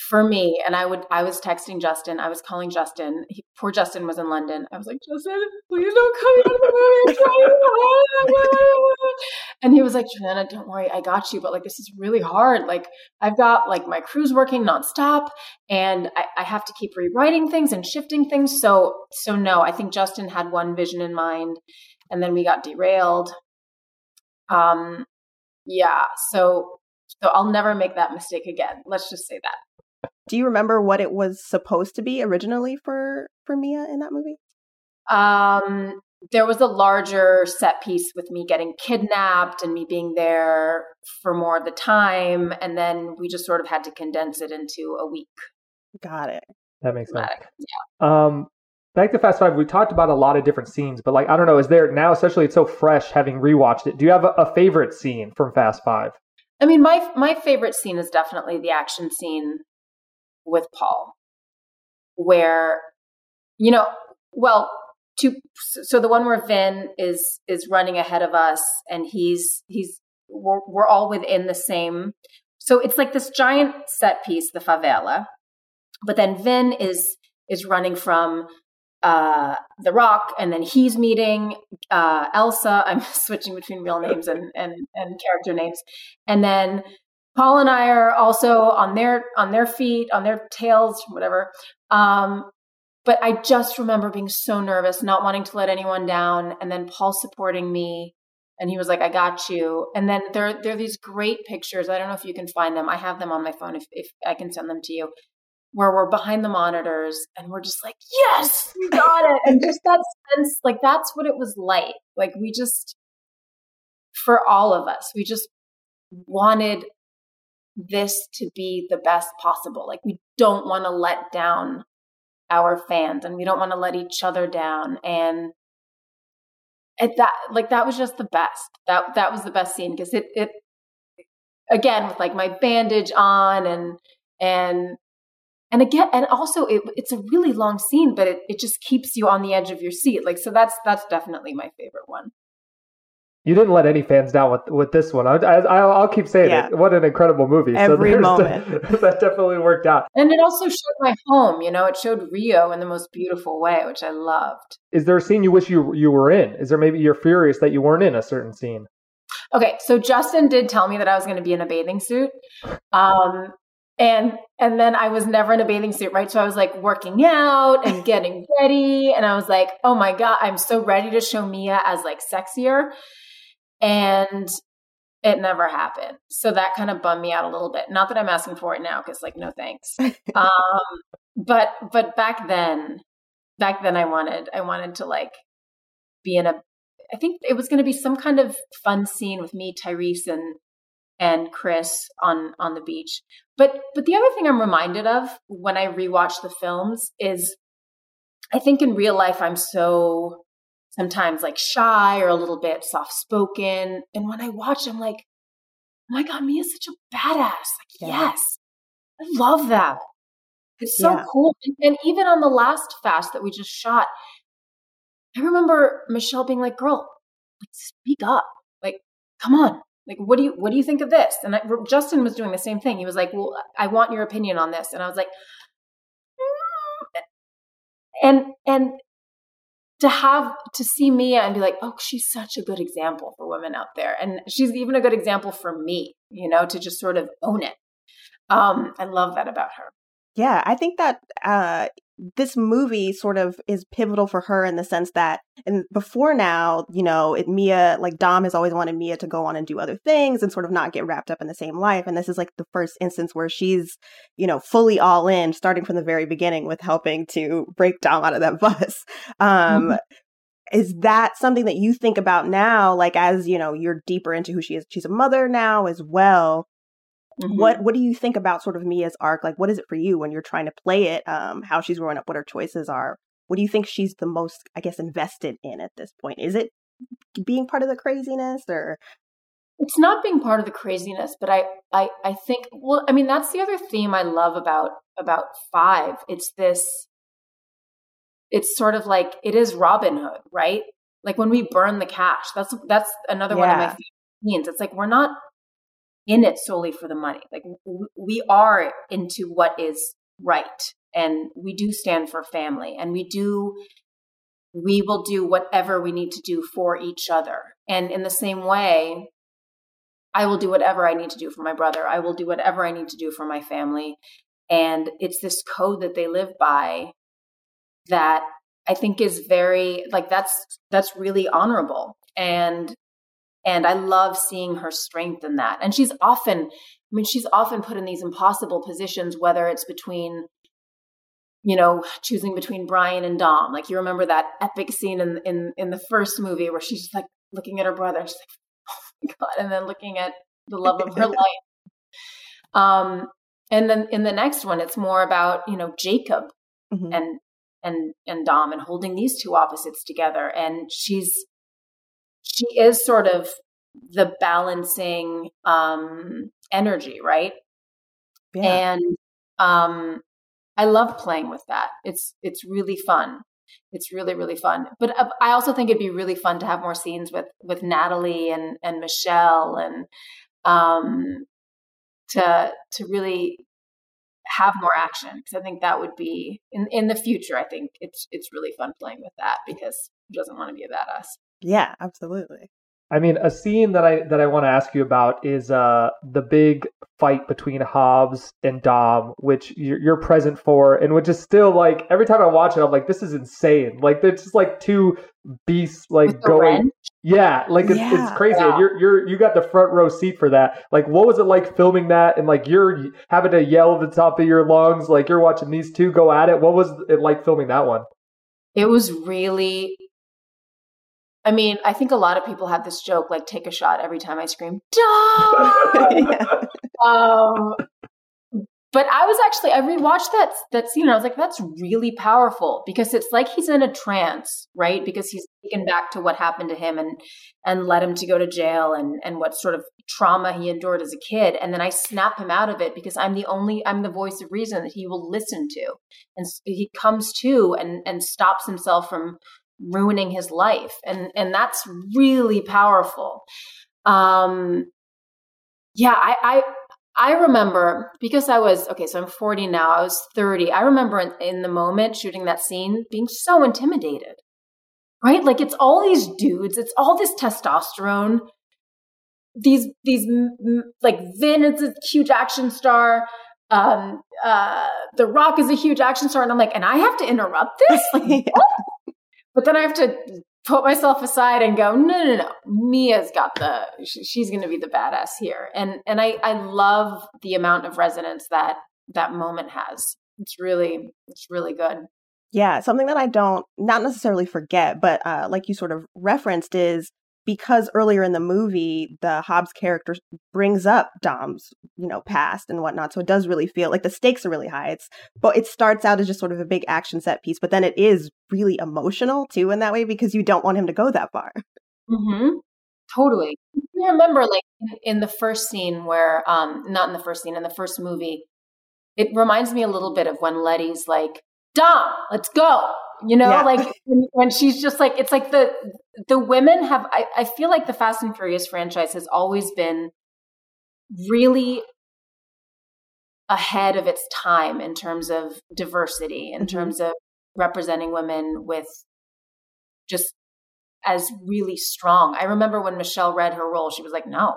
for me and I would I was texting Justin. I was calling Justin. He, poor Justin was in London. I was like, "Justin, please don't come out of the movie. I'm trying hard." And he was like, "Joanna, don't worry. I got you, but like this is really hard. Like I've got like my crew's working nonstop and I, I have to keep rewriting things and shifting things. So so no, I think Justin had one vision in mind and then we got derailed. Um, yeah. So, so I'll never make that mistake again. Let's just say that. Do you remember what it was supposed to be originally for for Mia in that movie? Um, there was a larger set piece with me getting kidnapped and me being there for more of the time, and then we just sort of had to condense it into a week. Got it. That makes sense. Yeah. Um, back to Fast Five, we talked about a lot of different scenes, but like I don't know, is there now, especially it's so fresh having rewatched it. Do you have a, a favorite scene from Fast Five? I mean, my my favorite scene is definitely the action scene with Paul, where you know, well, to so the one where Vin is is running ahead of us, and he's he's we're, we're all within the same. So it's like this giant set piece, the favela, but then Vin is is running from uh, The Rock, and then he's meeting uh, Elsa. I'm switching between real names and, and and character names, and then Paul and I are also on their on their feet, on their tails, whatever. Um, but I just remember being so nervous, not wanting to let anyone down, and then Paul supporting me. And he was like, "I got you." And then there, there are these great pictures. I don't know if you can find them. I have them on my phone. If, if I can send them to you, where we're behind the monitors and we're just like, yes, we got it. And just that sense, like that's what it was like. Like we just, for all of us, we just wanted this to be the best possible. Like we don't want to let down our fans and we don't want to let each other down. And it, that, like that was just the best. That, that was the best scene because it, it, again, with like my bandage on and, and and again and also it, it's a really long scene but it, it just keeps you on the edge of your seat like so that's that's definitely my favorite one You didn't let any fans down with with this one. I, I, I'll keep saying Yeah. it. What an incredible movie! Every there's moment. that definitely worked out. and it also showed my home you know it showed rio in the most beautiful way which i loved Is there a scene you wish you you were in? Is there maybe you're furious that you weren't in a certain scene? okay so justin did tell me that i was going to be in a bathing suit um and and then i was never in a bathing suit right so i was like working out and getting ready and i was like oh my god i'm so ready to show mia as like sexier and it never happened. So that kind of bummed me out a little bit. Not that i'm asking for it now because like no thanks. Um but but back then back then i wanted i wanted to like be in a i think it was going to be some kind of fun scene with me tyrese and and chris on on the beach. But but the other thing i'm reminded of when i rewatch the films is i think in real life i'm so sometimes like shy or a little bit soft spoken and when i watch i'm like oh my god mia's such a badass. Like Yeah. yes. I love that. It's so Yeah. cool. And, and even on the last fast that we just shot i remember michelle being like girl like speak up. Like come on. Like what do you what do you think of this? And I, justin was doing the same thing. He was like well i want your opinion on this. And i was like "Mm." and and to have to see mia and be like oh she's such a good example for women out there. And she's even a good example for me you know to just sort of own it. Um i love that about her. Yeah, I think that uh, this movie sort of is pivotal for her in the sense that and before now, you know, it, Mia like Dom has always wanted Mia to go on and do other things and sort of not get wrapped up in the same life. And this is like the first instance where she's, you know, fully all in, starting from the very beginning with helping to break Dom out of that bus. Um, mm-hmm is that something that you think about now like as you know you're deeper into who she is she's a mother now as well mm-hmm. what what do you think about sort of mia's arc like what is it for you when you're trying to play it um how she's growing up what her choices are what do you think she's the most i guess invested in at this point is it being part of the craziness or it's not being part of the craziness but i i i think well i mean that's the other theme i love about about five it's this it's sort of like it is Robin Hood, right? Like when we burn the cash, that's that's another yeah. one of my favorite scenes. It's like we're not in it solely for the money. Like we are into what is right, and we do stand for family, and we do we will do whatever we need to do for each other. And in the same way, I will do whatever I need to do for my brother. I will do whatever I need to do for my family. And it's this code that they live by that I think is very like that's that's really honorable and and I love seeing her strength in that. And she's often I mean she's often put in these impossible positions whether it's between you know choosing between Brian and Dom. Like you remember that epic scene in in in the first movie where she's just like looking at her brother she's like oh my god and then looking at the love of her life. Um and then in the next one it's more about, you know, Jacob mm-hmm. and and and Dom and holding these two opposites together. And she's she is sort of the balancing um energy, right? Yeah. And um I love playing with that. It's it's really fun. It's really really fun. But uh, I also think it'd be really fun to have more scenes with with Natalie and and Michelle and um to to really have more action because I think that would be in in the future. I think it's it's really fun playing with that because who doesn't want to be a badass? Yeah, absolutely. I mean, a scene that I that I want to ask you about is uh, the big fight between Hobbs and Dom, which you're, you're, present for, and which is still like every time I watch it, I'm like, this is insane. Like they're just like two beasts like going. Yeah, like it's, yeah. it's crazy. Yeah. You're you're you got the front row seat for that. Like, what was it like filming that? And like you're having to yell at the top of your lungs, like you're watching these two go at it. What was it like filming that one? It was really I mean, I think a lot of people have this joke, like take a shot every time I scream, yeah. um, but I was actually I rewatched that that scene and I was like, that's really powerful because it's like he's in a trance, right? Because he's taken back to what happened to him and and led him to go to jail and and what sort of trauma he endured as a kid. And then I snap him out of it because I'm the only I'm the voice of reason that he will listen to. And he comes to and and stops himself from ruining his life and and that's really powerful um yeah i i I remember because I was okay, so I'm 40 now. I was 30. I remember in, in, the moment shooting that scene being so intimidated, right? Like it's all these dudes, it's all this testosterone. These these like Vin is a huge action star. Um, uh, The Rock is a huge action star, and I'm like, and I have to interrupt this. Like, but then I have to put myself aside and go, no, no, no. Mia's got the, she's going to be the badass here. And, and I, I love the amount of resonance that that moment has. It's really, it's really good. Yeah. Something that I don't, not necessarily forget, but uh, like you sort of referenced is because earlier in the movie the Hobbs character brings up Dom's, you know, past and whatnot. So it does really feel like the stakes are really high. It's but it starts out as just sort of a big action set piece, but then it is really emotional too in that way because you don't want him to go that far. Mm-hmm. Totally. I remember like in, the first scene where um not in the first scene, in the first movie, it reminds me a little bit of when Letty's like, Dom, let's go you know yeah. like when she's just like it's like the the women have I, I feel like the fast and furious franchise has always been really ahead of its time in terms of diversity in mm-hmm. terms of representing women with just as really strong i remember when michelle read her role she was like no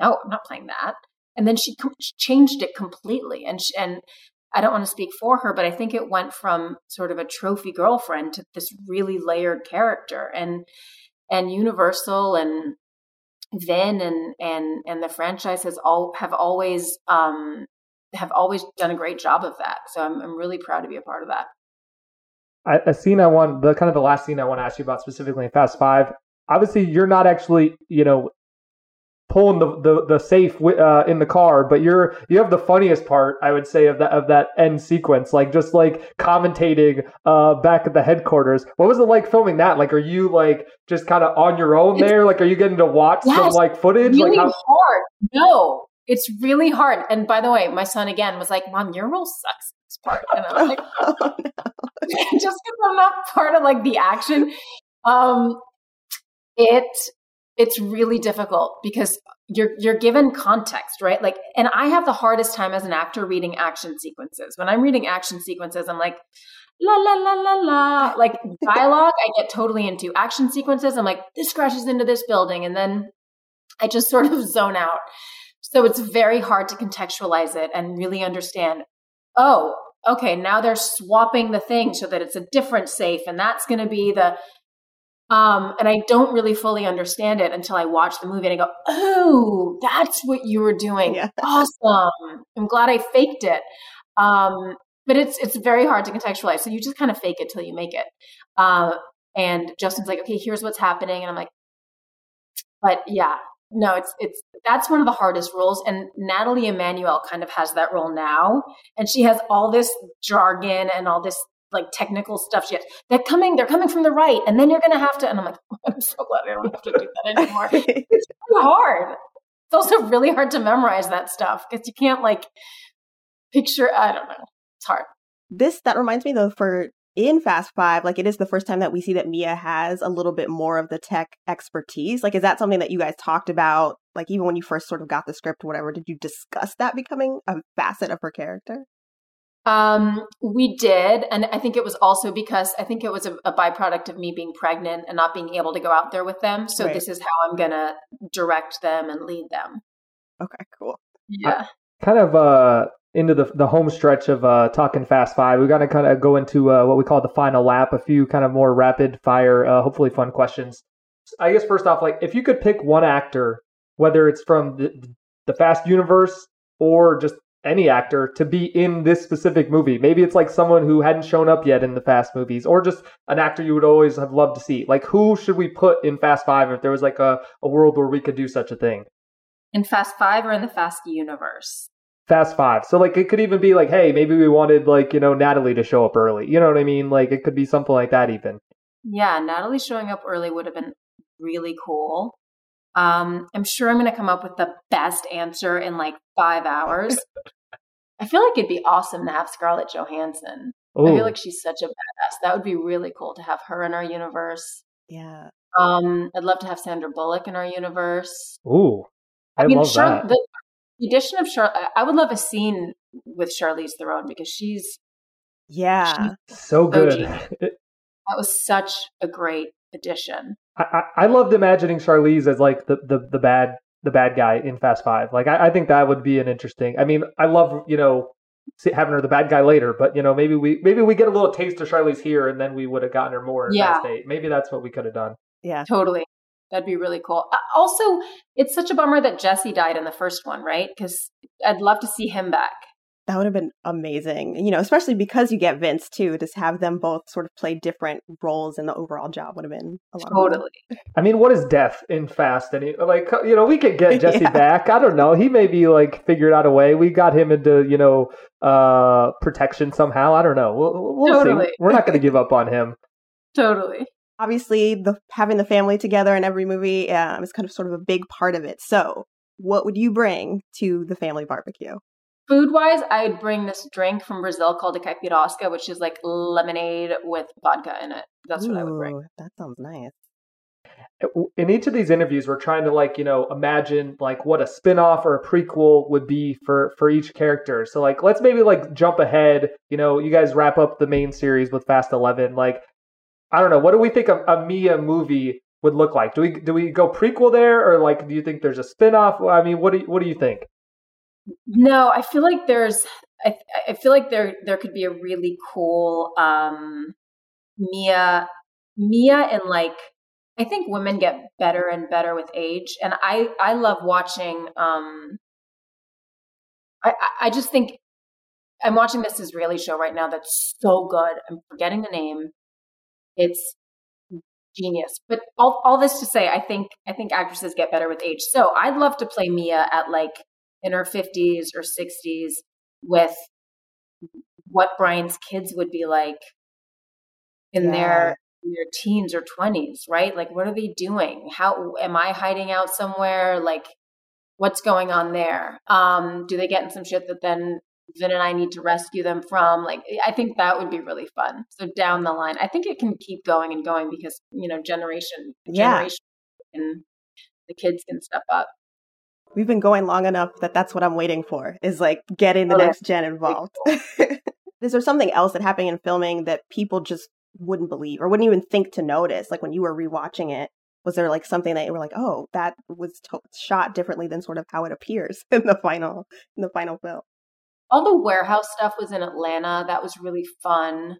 no i'm not playing that and then she, she changed it completely and she, and I don't want to speak for her, but I think it went from sort of a trophy girlfriend to this really layered character. And and Universal and Vin and and and the franchise has all have always um have always done a great job of that. So I'm I'm really proud to be a part of that. A scene I want the kind of the last scene I want to ask you about specifically in Fast Five. Obviously, you're not actually you know pulling the the, the safe uh, in the car, but you're you have the funniest part I would say of that of that end sequence, like just like commentating uh, back at the headquarters. What was it like filming that? Like, are you like just kind of on your own it's, there? Like, are you getting to watch yes, some like footage? Really like how- hard. No, it's really hard. And by the way, my son again was like, "Mom, your role sucks." This part, and I'm like, oh, no. just because I'm not part of like the action. Um, it it's really difficult because you're you're given context, right? Like and I have the hardest time as an actor reading action sequences. When I'm reading action sequences, I'm like la la la la la like dialogue I get totally into. Action sequences, I'm like this crashes into this building and then I just sort of zone out. So it's very hard to contextualize it and really understand, oh, okay, now they're swapping the thing so that it's a different safe and that's going to be the um, and I don't really fully understand it until I watch the movie and I go, oh, that's what you were doing. Yeah. Awesome. I'm glad I faked it. Um, but it's it's very hard to contextualize. So you just kind of fake it till you make it. Uh, and Justin's like, okay, here's what's happening. And I'm like, but yeah, no, it's it's that's one of the hardest roles. And Natalie Emmanuel kind of has that role now. And she has all this jargon and all this like technical stuff she has. They're coming, they're coming from the right, and then you're gonna have to. And I'm like, I'm so glad I don't have to do that anymore. it's too hard. It's also really hard to memorize that stuff because you can't like picture. I don't know. It's hard. This that reminds me though for in Fast Five, like it is the first time that we see that Mia has a little bit more of the tech expertise. Like, is that something that you guys talked about? Like, even when you first sort of got the script, or whatever, did you discuss that becoming a facet of her character? Um, we did, and I think it was also because I think it was a, a, byproduct of me being pregnant and not being able to go out there with them. So right. this is how I'm gonna direct them and lead them. Okay, cool. Yeah. I, kind of uh into the the home stretch of uh talking fast five. We're gonna kind of go into uh, what we call the final lap. A few kind of more rapid fire, uh, hopefully fun questions. I guess first off, like if you could pick one actor, whether it's from the the Fast universe or just any actor to be in this specific movie. Maybe it's like someone who hadn't shown up yet in the Fast movies, or just an actor you would always have loved to see. Like, who should we put in Fast Five if there was like a, a world where we could do such a thing? In Fast Five or in the Fast universe? Fast Five. So, like, it could even be like, hey, maybe we wanted, like, you know, Natalie to show up early. You know what I mean? Like, it could be something like that, even. Yeah, Natalie showing up early would have been really cool. Um, I'm sure I'm going to come up with the best answer in like five hours. I feel like it'd be awesome to have Scarlett Johansson. Ooh. I feel like she's such a badass. That would be really cool to have her in our universe. Yeah. Um, I'd love to have Sandra Bullock in our universe. Ooh, I, I mean, love Char- that. The, the addition of Char, I would love a scene with Charlize Theron because she's yeah she's so good. that was such a great addition. I, I, I loved imagining Charlize as like the, the, the bad the bad guy in Fast Five. Like I, I think that would be an interesting. I mean, I love you know having her the bad guy later, but you know maybe we maybe we get a little taste of Charlize here, and then we would have gotten her more in yeah. Fast Eight. Maybe that's what we could have done. Yeah, totally. That'd be really cool. Uh, also, it's such a bummer that Jesse died in the first one, right? Because I'd love to see him back. That would have been amazing, you know, especially because you get Vince too. Just have them both sort of play different roles in the overall job would have been a lot. Totally. I mean, what is death in Fast? And he, like, you know, we could get Jesse yeah. back. I don't know. He may be like figured out a way. We got him into you know uh protection somehow. I don't know. We'll, we'll totally. see. We're not going to give up on him. Totally. Obviously, the having the family together in every movie um, is kind of sort of a big part of it. So, what would you bring to the family barbecue? Food wise, I'd bring this drink from Brazil called a caipirosca, which is like lemonade with vodka in it. That's Ooh, what I would bring. That sounds nice. Uh, in each of these interviews, we're trying to like you know imagine like what a spin-off or a prequel would be for for each character. So like let's maybe like jump ahead. You know, you guys wrap up the main series with Fast Eleven. Like I don't know, what do we think a, a Mia movie would look like? Do we do we go prequel there, or like do you think there's a spin-off? I mean, what do you, what do you think? No, I feel like there's I, I feel like there there could be a really cool um, Mia Mia and like I think women get better and better with age, and I I love watching. Um, I I just think I'm watching this Israeli show right now that's so good. I'm forgetting the name. It's genius. But all all this to say, I think I think actresses get better with age. So I'd love to play Mia at like in her 50s or 60s with what Brian's kids would be like in yeah. their in their teens or 20s, right? Like what are they doing? How am I hiding out somewhere? Like what's going on there? Um do they get in some shit that then Vin and I need to rescue them from. Like, I think that would be really fun. So down the line, I think it can keep going and going because you know, generation, yeah. generation, and the kids can step up. We've been going long enough that that's what I'm waiting for is like getting the oh, next gen involved. is there something else that happened in filming that people just wouldn't believe or wouldn't even think to notice? Like when you were rewatching it, was there like something that you were like, oh, that was to- shot differently than sort of how it appears in the final in the final film? All the warehouse stuff was in Atlanta. That was really fun.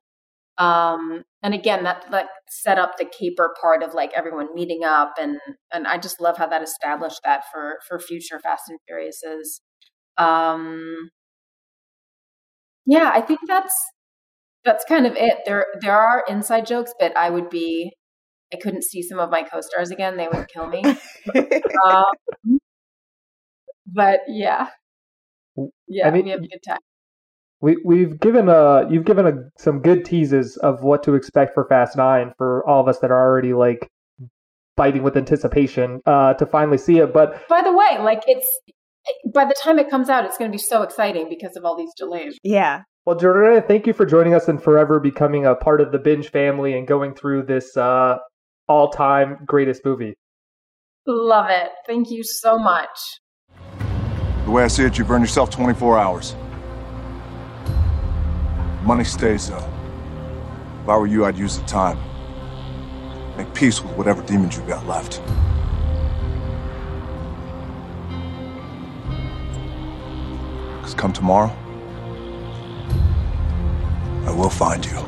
Um, and again, that that set up the caper part of like everyone meeting up, and and I just love how that established that for for future Fast and Furiouses. Um, yeah, I think that's that's kind of it. There there are inside jokes, but I would be I couldn't see some of my co-stars again; they would kill me. um, but yeah, yeah, I mean, we have a good time. We we've given a you've given a, some good teases of what to expect for Fast Nine for all of us that are already like biting with anticipation uh, to finally see it. But by the way, like it's by the time it comes out, it's going to be so exciting because of all these delays. Yeah. Well, Jordana, thank you for joining us and forever becoming a part of the binge family and going through this uh, all-time greatest movie. Love it. Thank you so much. The way I see it, you've earned yourself 24 hours. Money stays, though. If I were you, I'd use the time. Make peace with whatever demons you got left. Because come tomorrow, I will find you.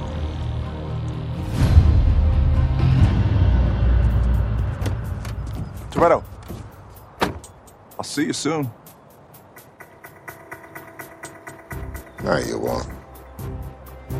Toretto, I'll see you soon. No, you won't.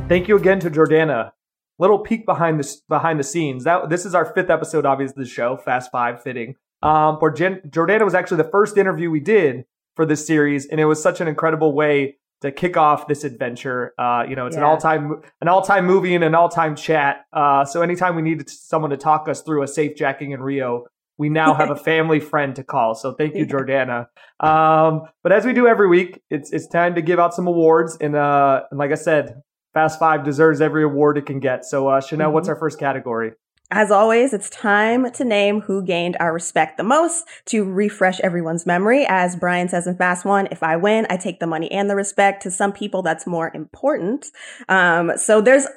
Thank you again to Jordana. Little peek behind the behind the scenes. That this is our fifth episode, obviously, the show Fast Five, fitting. Um, for Jen, Jordana was actually the first interview we did for this series, and it was such an incredible way to kick off this adventure. Uh, you know, it's yeah. an all time an all time movie and an all time chat. Uh, so anytime we needed someone to talk us through a safe jacking in Rio, we now have a family friend to call. So thank you, Jordana. Um, but as we do every week, it's it's time to give out some awards. And, uh, and like I said, Fast Five deserves every award it can get. So uh, Chanelle, mm-hmm. what's our first category? As always, it's time to name who gained our respect the most to refresh everyone's memory. As Brian says in Fast One, if I win, I take the money and the respect. To some people, that's more important. Um, so there's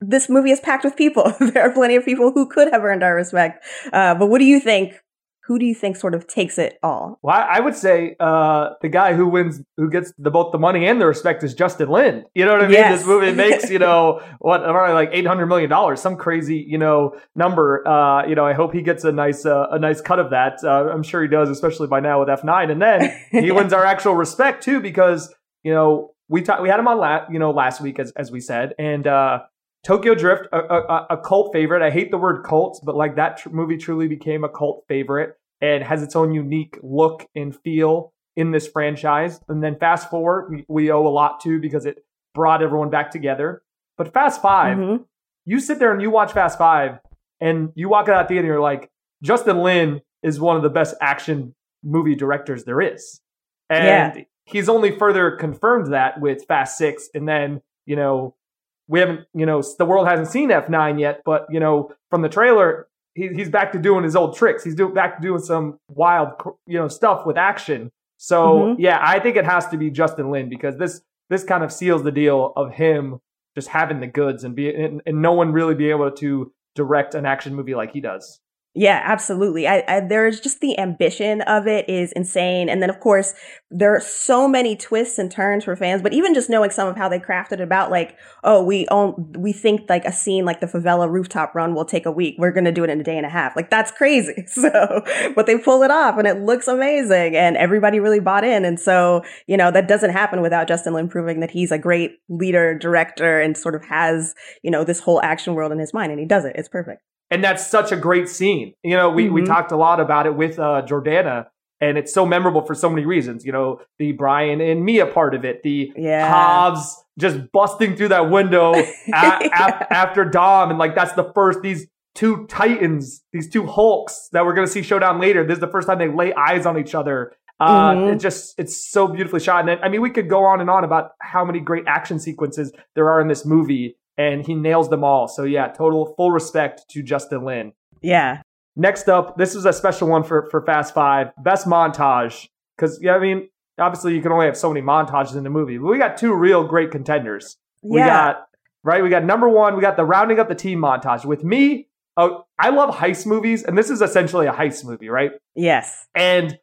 this movie is packed with people. there are plenty of people who could have earned our respect. Uh, but what do you think? Who do you think sort of takes it all? Well, I, would say uh, the guy who wins, who gets the, both the money and the respect, is Justin Lin. You know what I mean? Yes. This movie makes you know what, like eight hundred million dollars, some crazy you know number. Uh, you know, I hope he gets a nice uh, a nice cut of that. Uh, I'm sure he does, especially by now with F nine. And then he wins our actual respect too, because you know we ta- we had him on la- you know last week as as we said, and uh, Tokyo Drift, a, a, a, cult favorite. I hate the word cult, but like that tr- movie truly became a cult favorite and has its own unique look and feel in this franchise. And then Fast Four, we, we owe a lot to because it brought everyone back together. But Fast 5 mm-hmm. you sit there and you watch Fast Five, and you walk out of that theater, you're like, Justin Lin is one of the best action movie directors there is. And yeah. he's only further confirmed that with Fast Six, and then you know we haven't, you know, the world hasn't seen F9 yet, but, you know, from the trailer, he, he's back to doing his old tricks. He's do, back to doing some wild, you know, stuff with action. So, mm-hmm. yeah, I think it has to be Justin Lin because this this kind of seals the deal of him just having the goods and be and, and no one really be able to direct an action movie like he does. Yeah, absolutely. I, I, there's just the ambition of it is insane. And then of course, there are so many twists and turns for fans, but even just knowing some of how they crafted it about like, oh, we own, we think like a scene like the favela rooftop run will take a week. We're going to do it in a day and a half. Like that's crazy. So, but they pull it off and it looks amazing and everybody really bought in. And so, you know, that doesn't happen without Justin Lin proving that he's a great leader, director, and sort of has, you know, this whole action world in his mind and he does it. It's perfect and that's such a great scene. You know, we, mm-hmm. we talked a lot about it with uh, Jordana, and it's so memorable for so many reasons. You know, the Brian and Mia part of it, the yeah. Hobbs just busting through that window a- yeah. a- after Dom, and like that's the first these two titans, these two Hulks that we're gonna see showdown later. This is the first time they lay eyes on each other. Uh, mm-hmm. It just it's so beautifully shot, and I mean we could go on and on about how many great action sequences there are in this movie and he nails them all. So yeah, total full respect to Justin Lin. Yeah. Next up, this is a special one for for Fast Five, best montage. Because yeah, I mean, obviously you can only have so many montages in the movie, but we got two real great contenders. Yeah. We got right. We got number one. We got the rounding up the team montage with me. Oh, I love heist movies, and this is essentially a heist movie, right? Yes. And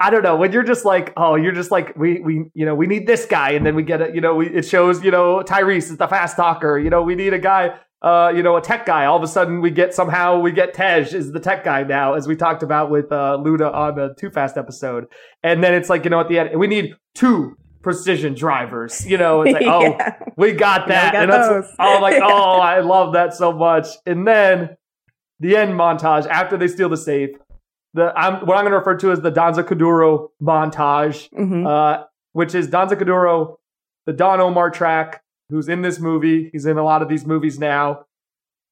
I don't know when you're just like, oh, you're just like we we you know we need this guy, and then we get it. You know, we, it shows you know Tyrese is the fast talker. You know, we need a guy. Uh, you know, a tech guy. All of a sudden, we get somehow we get Tej is the tech guy now, as we talked about with uh, Luda on the Too Fast episode. And then it's like you know at the end, we need two precision drivers. You know, it's like oh, we got that, yeah, we got and that's oh like oh, I love that so much. And then the end montage after they steal the safe the I'm, what I'm going to refer to as the Danza Kuduro montage, mm-hmm. uh, which is Danza Kuduro, the Don Omar track, who's in this movie. He's in a lot of these movies now.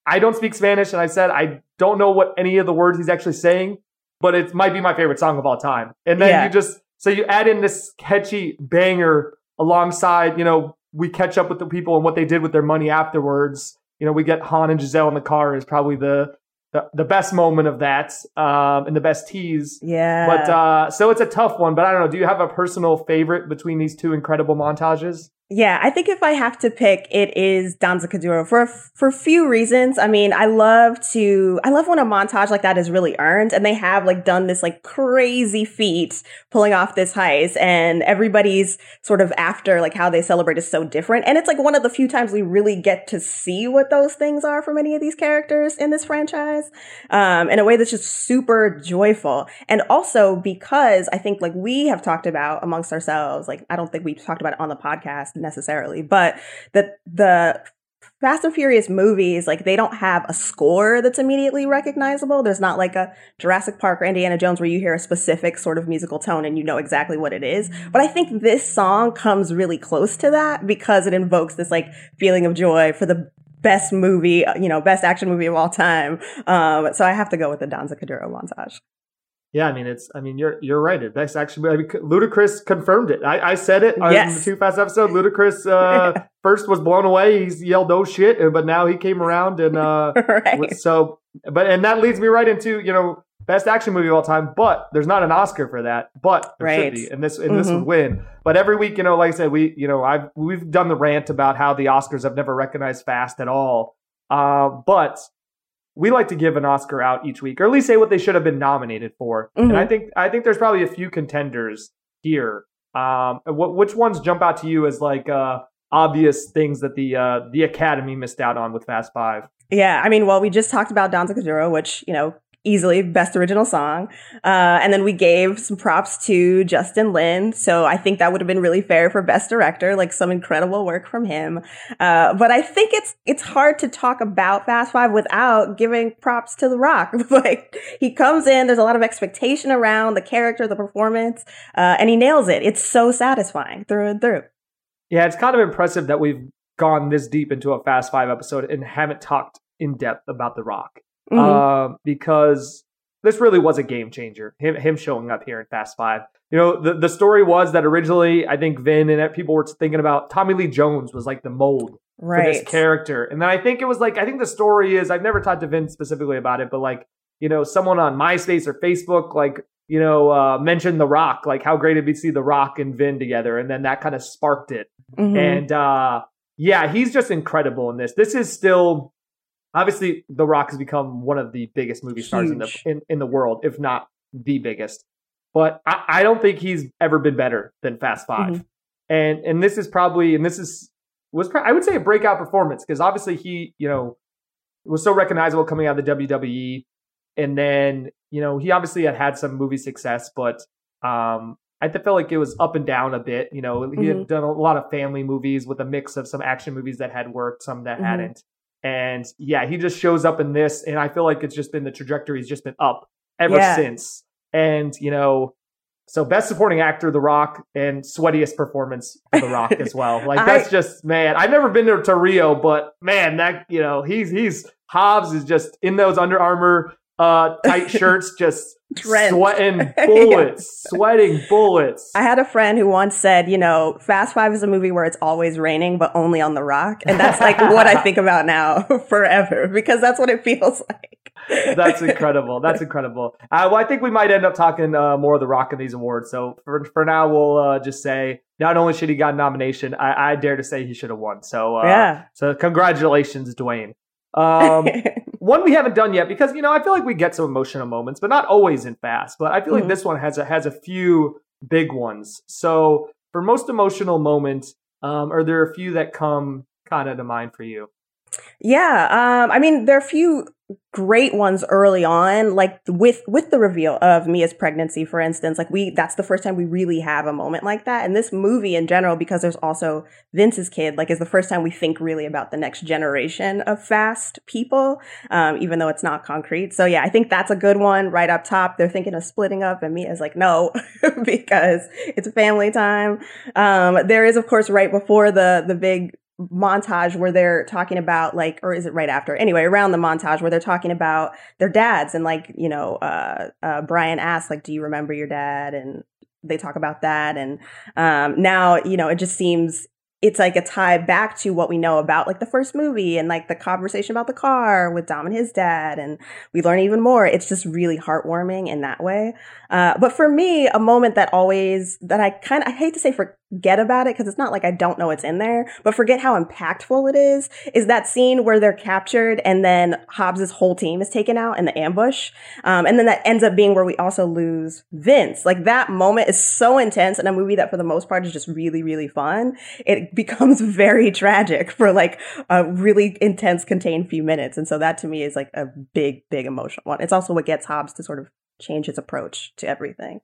I don't speak Spanish, and I said I don't know what any of the words he's actually saying, but it might be my favorite song of all time. And then yeah. you just so you add in this catchy banger alongside, you know, we catch up with the people and what they did with their money afterwards. You know, we get Han and Giselle in the car is probably the the, the best moment of that um, and the best tease. Yeah. But uh, so it's a tough one. But I don't know. Do you have a personal favorite between these two incredible montages? Yeah, I think if I have to pick, it is Danza Kuduro for for a few reasons. I mean, I love to I love when a montage like that is really earned, and they have like done this like crazy feat pulling off this heist, and everybody's sort of after like how they celebrate is so different, and it's like one of the few times we really get to see what those things are for many of these characters in this franchise, um, in a way that's just super joyful, and also because I think like we have talked about amongst ourselves, like I don't think we've talked about it on the podcast necessarily, but that the Fast and Furious movies, like they don't have a score that's immediately recognizable. There's not like a Jurassic Park or Indiana Jones where you hear a specific sort of musical tone and you know exactly what it is. But I think this song comes really close to that because it invokes this like feeling of joy for the best movie, you know, best action movie of all time. Um, so I have to go with the Danza Kuduro montage. Yeah, I mean it's. I mean you're you're right. That's actually I mean, Ludacris confirmed it. I, I said it on the Too Fast episode. Ludacris uh, first was blown away. He's yelled "oh shit," but now he came around and uh, right. so. But and that leads me right into you know best action movie of all time. But there's not an Oscar for that. But there right. should be, and this and mm-hmm. this would win. But every week, you know, like I said, we you know I've we've done the rant about how the Oscars have never recognized Fast at all. Uh, but we like to give an Oscar out each week, or at least say what they should have been nominated for. Mm-hmm. And I think I think there's probably a few contenders here. Um, what, which ones jump out to you as like uh, obvious things that the uh, the Academy missed out on with Fast Five? Yeah, I mean, well, we just talked about Danza Kuduro, which you know easily best original song. Uh, and then we gave some props to Justin Lin. So I think that would have been really fair for best director, like some incredible work from him. Uh, but I think it's, it's hard to talk about Fast Five without giving props to The Rock. like he comes in, there's a lot of expectation around the character, the performance, uh, and he nails it. It's so satisfying through and through. Yeah, it's kind of impressive that we've gone this deep into a Fast Five episode and haven't talked in depth about The Rock mm-hmm. uh, because this really was a game changer. Him him showing up here in Fast Five. You know, the the story was that originally I think Vin and people were thinking about Tommy Lee Jones was like the mold right. for this character, and then I think it was like I think the story is I've never talked to Vin specifically about it, but like you know someone on MySpace or Facebook like you know uh, mentioned The Rock, like how great it'd be to see The Rock and Vin together, and then that kind of sparked it, mm-hmm. and uh, yeah, he's just incredible in this. This is still obviously The Rock has become one of the biggest movie stars in the in, in the world, if not the biggest. But I, I don't think he's ever been better than Fast 5 Mhm. And and this is probably and this is was I would say a breakout performance because obviously he you know was so recognizable coming out of the WWE, and then you know he obviously had had some movie success, but um I felt like it was up and down a bit. You know, he had Mhm. done a lot of family movies with a mix of some action movies that had worked, some that Mhm. hadn't. And yeah, he just shows up in this, and I feel like it's just been the trajectory; trajectory's just been up ever Yeah. since. And you know, so best supporting actor, The Rock, and sweatiest performance for The Rock as well. Like that's I- just man. I've never been to, to Rio, but man, that you know, he's he's Hobbs is just in those Under Armour uh tight shirts, just Drenched. sweating bullets, sweating bullets. I had a friend who once said, you know, Fast Five is a movie where it's always raining, but only on The Rock. And that's like what I think about now forever because that's what it feels like. That's incredible. That's incredible. Uh, well, I think we might end up talking uh, more of the Rock in these awards. So for for now, we'll uh, just say not only should he got a nomination, I, I dare to say he should have won. So uh, Yeah. So congratulations, Dwayne. Um, one we haven't done yet because you know I feel like we get some emotional moments, but not always in Fast. But I feel like Mhm. this one has a has a few big ones. So for most emotional moment, um, are there a few that come kind of to mind for you? Yeah, um, I mean, there are a few great ones early on, like with with the reveal of Mia's pregnancy, for instance. Like we, that's the first time we really have a moment like that. And this movie in general, because there's also Vince's kid, like is the first time we think really about the next generation of fast people, um, even though it's not concrete. So yeah, I think that's a good one right up top. They're thinking of splitting up, and Mia's like, no, because it's family time. Um, there is, of course, right before the the big montage where they're talking about like or is it right after anyway around the montage where they're talking about their dads and like you know uh, uh brian asks like do you remember your dad and they talk about that and um now you know it just seems it's like a tie back to what we know about like the first movie and like the conversation about the car with Dom and his dad and we learn even more. It's just really heartwarming in that way. Uh, but for me, a moment that always that I kind of I hate to say forget about it because it's not like I don't know it's in there, but forget how impactful it is. Is that scene where they're captured and then Hobbs's whole team is taken out in the ambush, um, and then that ends up being where we also lose Vince. Like that moment is so intense in a movie that for the most part is just really really fun. It becomes very tragic for like a really intense contained few minutes, and so that to me is like a big big emotional one. It's also what gets Hobbs to sort of change his approach to everything.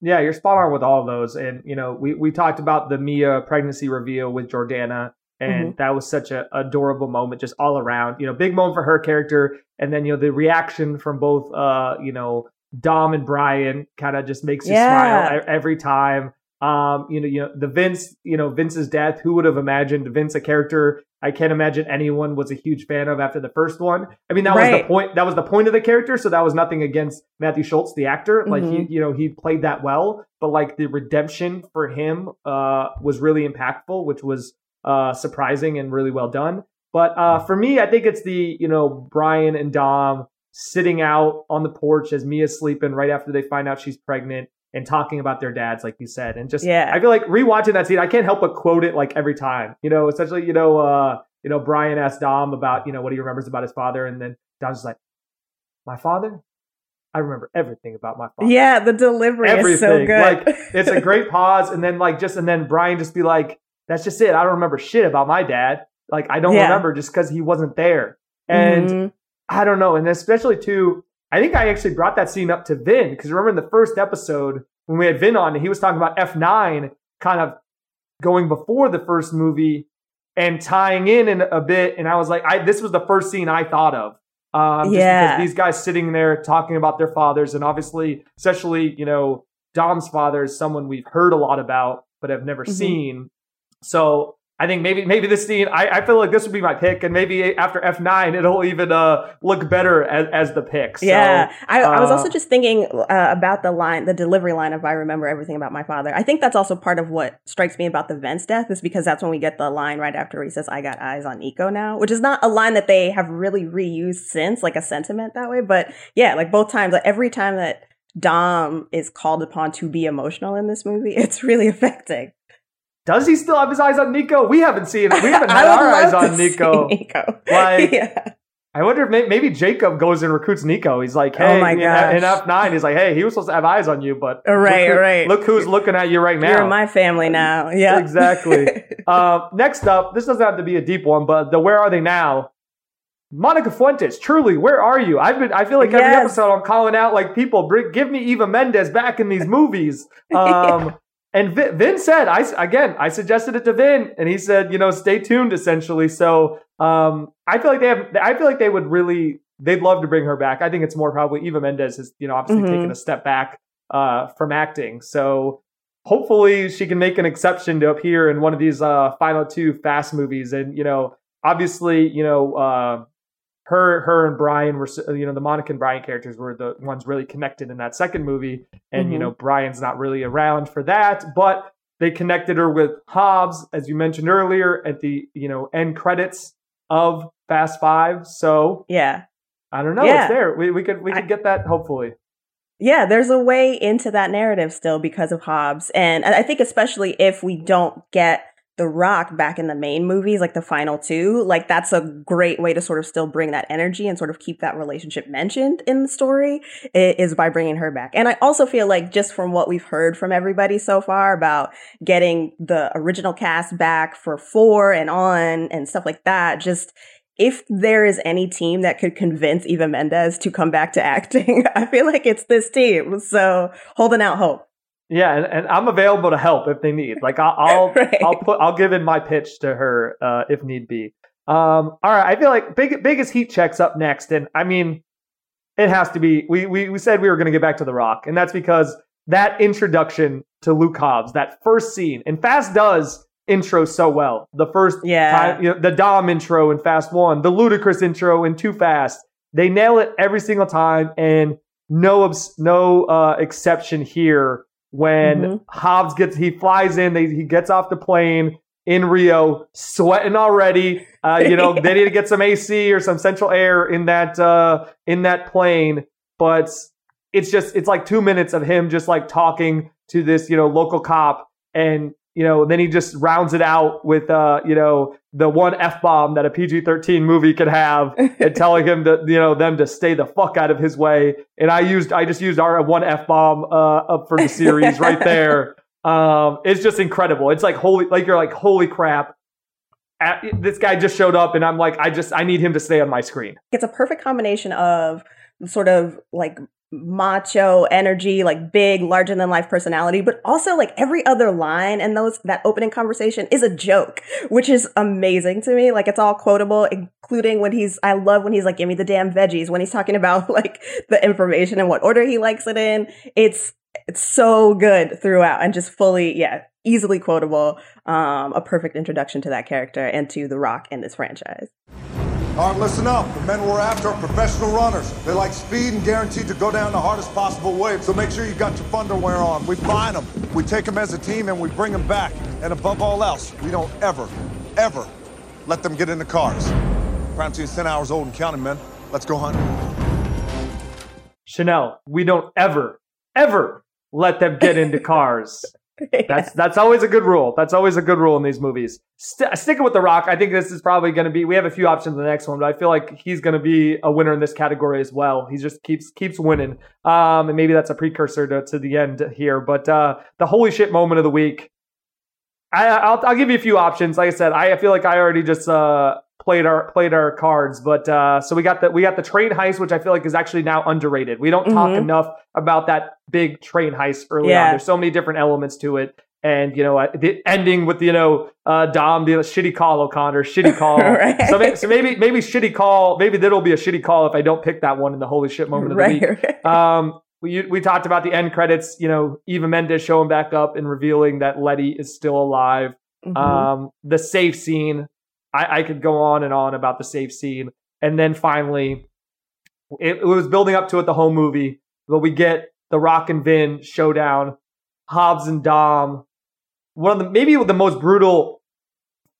Yeah, you're spot on with all of those. And, you know, we, we talked about the Mia pregnancy reveal with Jordana, and Mhm. that was such a adorable moment just all around. You know, big moment for her character. And then, you know, the reaction from both, uh, you know, Dom and Brian kind of just makes you Yeah. smile every time. Um, you know, you know, the Vince, you know, Vince's death, who would have imagined Vince a character I can't imagine anyone was a huge fan of after the first one. I mean, that was the point. That was the point of the character. So that was nothing against Matthew Schulze, the actor. Like he, Mhm. you know, he played that well. But like the redemption for him uh, was really impactful, which was uh, surprising and really well done. But uh, for me, I think it's the you know Brian and Dom sitting out on the porch as Mia's sleeping right after they find out she's pregnant and talking about their dads, like you said, and just Yeah. I feel like rewatching that scene, I can't help but quote it like every time. You know, essentially, you know, uh, you know, Brian asked Dom about you know what he remembers about his father, and then Dom's just like, "My father, I remember everything about my father." Yeah, the delivery is so good. Like it's a great pause, and then like just and then Brian just be like, "That's just it. I don't remember shit about my dad. Like I don't Yeah. remember just because he wasn't there." And Mhm. I don't know, and especially too, I think I actually brought that scene up to Vin because remember in the first episode when we had Vin on, he was talking about F nine kind of going before the first movie and tying in, in a bit, and I was like, I this was the first scene I thought of. Um, just Yeah. because these guys sitting there talking about their fathers, and obviously, especially you know, Dom's father is someone we've heard a lot about but have never Mhm. seen. So I think maybe maybe this scene, I, I feel like this would be my pick, and maybe after F nine, it'll even uh, look better as, as the pick. So, yeah, I, I was uh, also just thinking uh, about the line, the delivery line of "I remember everything about my father." I think that's also part of what strikes me about the Vince death is because that's when we get the line right after he says, "I got eyes on Nico now," which is not a line that they have really reused since, like a sentiment that way. But yeah, like both times, like every time that Dom is called upon to be emotional in this movie, it's really affecting. Does he still have his eyes on Nico? We haven't seen it. We haven't had our eyes on Nico. Nico. Like, yeah. I wonder if may- maybe Jakob goes and recruits Nico. He's like, Oh hey, my in- in F nine, he's like, hey, he was supposed to have eyes on you, but Right, look who- right. Look who's looking at you right now. You're in my family now. Yeah. exactly. uh, next up, this doesn't have to be a deep one, but the where are they now? Monica Fuentes, truly, where are you? I've been. I feel like every Yes. episode I'm calling out like people. Bring, give me Eva Mendes back in these movies. Um, And Vin, Vin said, I again, I suggested it to Vin, and he said, you know, stay tuned. Essentially, so um, I feel like they have. I feel like they would really. They'd love to bring her back. I think it's more probably Eva Mendes has, you know, obviously Mhm. taken a step back uh, from acting. So hopefully she can make an exception to appear in one of these uh, final two Fast movies. And you know, obviously, you know, uh, her, her and Brian were, you know, the Monica and Brian characters were the ones really connected in that second movie. And you Mhm. know, Brian's not really around for that, but they connected her with Hobbs, as you mentioned earlier, at the you know end credits of Fast Five. So Yeah. I don't know, Yeah. it's there. We we could we I- could get that hopefully. Yeah, there's a way into that narrative still because of Hobbs. And I I think especially if we don't get The Rock back in the main movies, like the final two, like that's a great way to sort of still bring that energy and sort of keep that relationship mentioned in the story is by bringing her back. And I also feel like just from what we've heard from everybody so far about getting the original cast back for four and on and stuff like that, just if there is any team that could convince Eva Mendes to come back to acting, I feel like it's this team. So holding out hope. Yeah, and, and I'm available to help if they need. Like I'll I'll, Right. I'll put I'll give in my pitch to her uh, if need be. Um, all right, I feel like big biggest heat checks up next, and I mean, it has to be. We we we said we were going to get back to the Rock, and that's because that introduction to Luke Hobbs, that first scene, and Fast does intro so well. The first Yeah. time, you know, the Dom intro in Fast One, the Ludacris intro in Too Fast, they nail it every single time, and no no uh, exception here when Mhm. Hobbs gets he flies in, they, he gets off the plane in Rio, sweating already. Uh, you know, they need to get some AC or some central air in that uh, in that plane. But it's just it's like two minutes of him just like talking to this you know local cop, and you know then he just rounds it out with uh, you know the one f bomb that a PG thirteen movie could have, and telling him that you know them to stay the fuck out of his way. And I used I just used our one f bomb uh, up for the series right there. Um, it's just incredible. It's like holy, like you're like holy crap. At, this guy just showed up, and I'm like, I just I need him to stay on my screen. It's a perfect combination of sort of like macho energy, like big, larger than life personality, but also like every other line and those that opening conversation is a joke, which is amazing to me. Like it's all quotable, including when he's I love when he's like, give me the damn veggies, when he's talking about like the information and what order he likes it in. It's it's so good throughout and just fully, yeah, easily quotable. Um, a perfect introduction to that character and to The Rock in this franchise. All right, listen up. The men we're after are professional runners. They like speed and guaranteed to go down the hardest possible way. So make sure you got your underwear on. We find them, we take them as a team, and we bring them back. And above all else, we don't ever, ever let them get in the cars. Crime scene 10 hours old and counting, men. Let's go hunt. Chanelle, we don't ever, ever let them get into cars. That's that's always a good rule. That's always a good rule in these movies. St- sticking with The Rock, I think this is probably going to be. We have a few options in the next one, but I feel like he's going to be a winner in this category as well. He just keeps keeps winning, um, and maybe that's a precursor to, to the end here. But uh, the holy shit moment of the week. I, I'll I'll give you a few options. Like I said, I feel like I already just uh, played our played our cards, but uh, so we got the we got the train heist, which I feel like is actually now underrated. We don't talk Mhm. enough about that big train heist early Yeah. on. There's so many different elements to it. And you know, uh, the ending with you know uh, Dom a shitty call O'Connor, shitty call. Right. So, maybe, so maybe maybe shitty call. Maybe that'll be a shitty call if I don't pick that one in the holy shit moment of the week. right. Um, we we talked about the end credits. You know, Eva Mendes showing back up and revealing that Letty is still alive. Mhm. Um, the safe scene. I, I could go on and on about the safe scene, and then finally, it, it was building up to it the whole movie, but we get the Rock and Vin showdown, Hobbs and Dom, one of the maybe the most brutal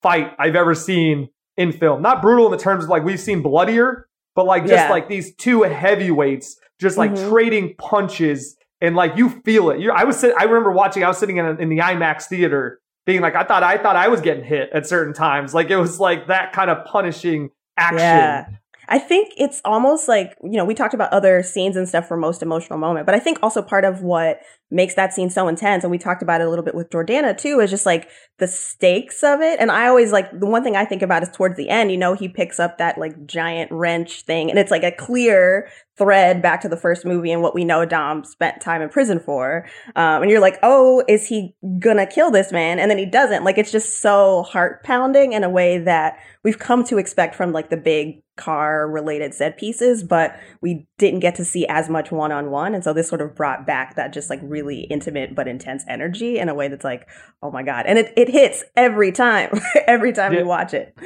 fight I've ever seen in film. Not brutal in the terms of like we've seen bloodier, but like just Yeah. like these two heavyweights just like Mhm. trading punches and like you feel it. you I was I remember watching. I was sitting in, a, in the IMAX theater, being like, I thought I thought I was getting hit at certain times. Like it was like that kind of punishing action. Yeah. I think it's almost like, you know, we talked about other scenes and stuff for most emotional moment, but I think also part of what makes that scene so intense, and we talked about it a little bit with Jordana too, is just like the stakes of it. And I always like the one thing I think about is towards the end, you know, he picks up that like giant wrench thing, and it's like a clear thread back to the first movie and what we know Dom spent time in prison for. Um, and you're like, oh, is he gonna kill this man? And then he doesn't. Like, it's just so heart pounding in a way that we've come to expect from like the big car related set pieces, but we didn't get to see as much one on one. And so this sort of brought back that just like really intimate but intense energy in a way that's like, oh my God. And it, it hits every time, every time yeah. we watch it.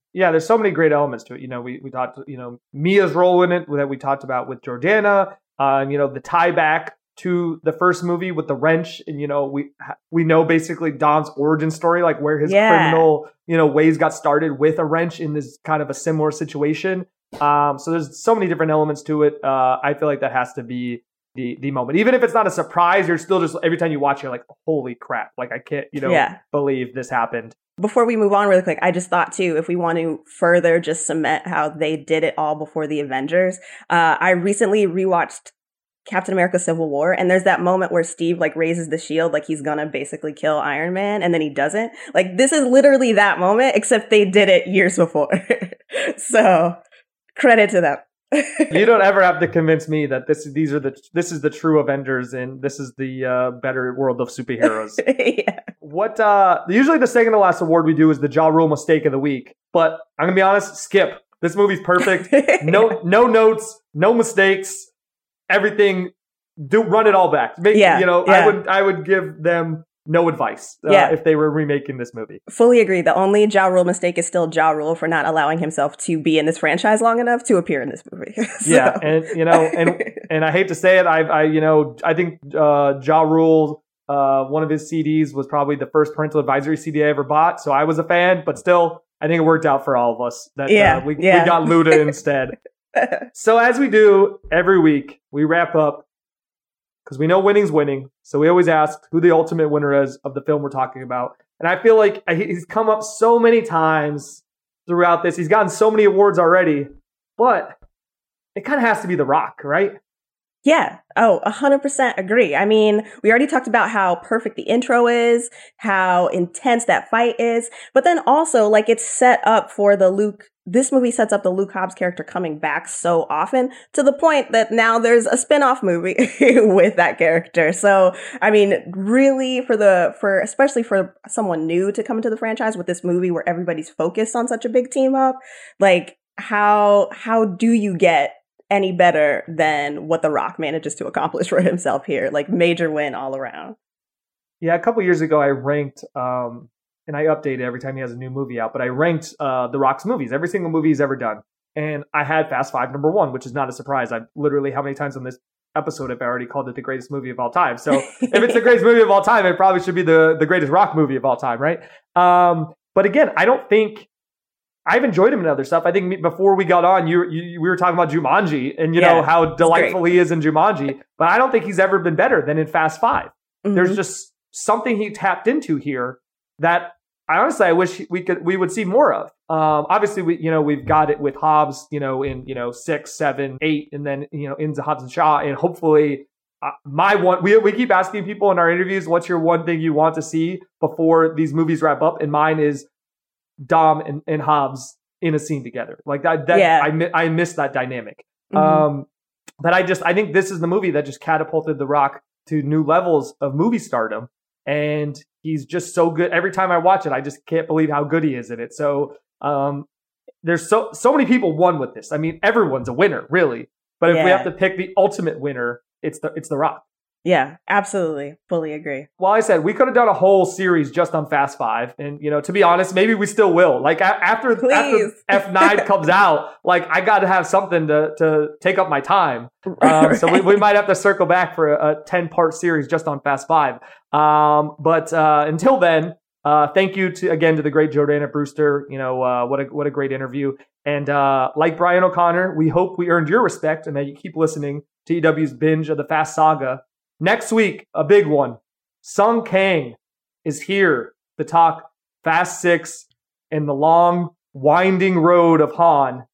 yeah, there's so many great elements to it. You know, we, we talked, you know, Mia's role in it that we talked about with Jordana, um, you know, the tie back to the first movie with the wrench and you know we we know basically Dom's origin story like where his yeah. criminal you know ways got started with a wrench in this kind of a similar situation um so there's so many different elements to it uh I feel like that has to be the the moment even if it's not a surprise you're still just every time you watch you're like holy crap like I can't you know yeah. believe this happened before we move on really quick, I just thought too, if we want to further just cement how they did it all before the Avengers, uh, I recently rewatched Captain America Civil War and there's that moment where Steve like raises the shield like he's gonna basically kill Iron Man and then he doesn't. Like this is literally that moment except they did it years before. so credit to them. You don't ever have to convince me that this these are the this is the true Avengers and this is the uh, better world of superheroes. yeah. What uh usually the second to last award we do is the Ja Rule mistake of the week. But I'm gonna be honest, skip. This movie's perfect. no no notes, no mistakes everything do run it all back. Make, yeah, you know, yeah. I would I would give them no advice uh, yeah. if they were remaking this movie. Fully agree. The only Ja Rule mistake is still Ja Rule for not allowing himself to be in this franchise long enough to appear in this movie. so. Yeah, and you know, and and I hate to say it, I I you know I think uh, Ja Rule. Uh, one of his CDs was probably the first parental advisory CD I ever bought, so I was a fan. But still, I think it worked out for all of us that uh, yeah, uh, we, yeah. we got Luda instead so as we do every week, we wrap up because we know winning's winning. So we always ask who the ultimate winner is of the film we're talking about. And I feel like uh, he's come up so many times throughout this. He's gotten so many awards already, but it kind of has to be The Rock, right? Yeah. Oh, 100% agree. I mean, we already talked about how perfect the intro is, how intense that fight is, but then also like it's set up for the Luke this movie sets up the Luke Hobbs character coming back so often to the point that now there's a spin-off movie with that character. So, I mean, really for the, for, especially for someone new to come into the franchise with this movie where everybody's focused on such a big team up, like how, how do you get any better than what The Rock manages to accomplish for himself here? Like major win all around. Yeah, a couple years ago, I ranked um, and I update every time he has a new movie out. But I ranked uh, The Rock's movies, every single movie he's ever done, and I had Fast Five number one, which is not a surprise. I've literally how many times on this episode have I already called it the greatest movie of all time? So if it's the greatest movie of all time, it probably should be the the greatest rock movie of all time, right? Um, but again, I don't think I've enjoyed him in other stuff. I think before we got on, you, you we were talking about Jumanji and you yeah, know how delightful he is in Jumanji, but I don't think he's ever been better than in Fast 5 mm-hmm. There's just something he tapped into here that I honestly I wish we could we would see more of. Um, obviously, we you know we've got it with Hobbs, you know, in you know six, seven, eight, and then you know into Hobbs and Shaw, and hopefully uh, my one we we keep asking people in our interviews, what's your one thing you want to see before these movies wrap up, and mine is Dom and, and Hobbs in a scene together. Like that, that yeah. I I miss that dynamic. Mm-hmm. Um, but I just I think this is the movie that just catapulted The Rock to new levels of movie stardom and he's just so good. Every time I watch it, I just can't believe how good he is in it. So um, there's so so many people won with this. I mean, everyone's a winner, really. But if yeah. we have to pick the ultimate winner, it's the it's the Rock. Yeah, absolutely. Fully agree. Well, I said we could have done a whole series just on Fast Five. And, you know, to be honest, maybe we still will. Like, a- after, after F9 comes out, like, I got to have something to, to take up my time. Um, right. So we, we might have to circle back for a 10 part series just on Fast Five. Um, but uh, until then, uh, thank you to again to the great Jordana Brewster. You know uh, what a what a great interview. And uh, like Brian O'Connor, we hope we earned your respect and that you keep listening to EW's binge of the Fast Saga. Next week, a big one. Sung Kang is here to talk Fast Six and the long, winding road of Han.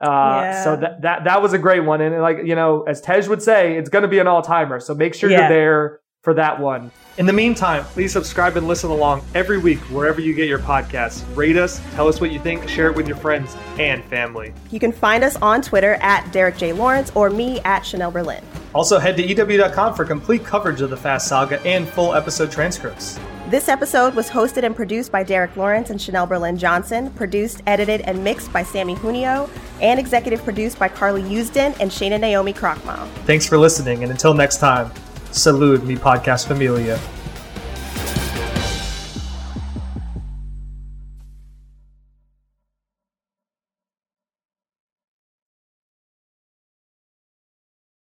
Uh, Yeah. So that, that that was a great one, and like you know, as Tej would say, it's going to be an all timer. So make sure Yeah. you're there for that one. In the meantime, please subscribe and listen along every week wherever you get your podcasts. Rate us, tell us what you think, share it with your friends and family. You can find us on Twitter at Derek J. Lawrence or me at Chanelle Berlin. Also, head to EW.com for complete coverage of the Fast Saga and full episode transcripts. This episode was hosted and produced by Derek Lawrence and Chanelle Berlin Johnson, produced, edited, and mixed by Samee Junio, and executive produced by Carly Usdin and Shana Naomi Krochmal. Thanks for listening, and until next time, salute me, podcast familia.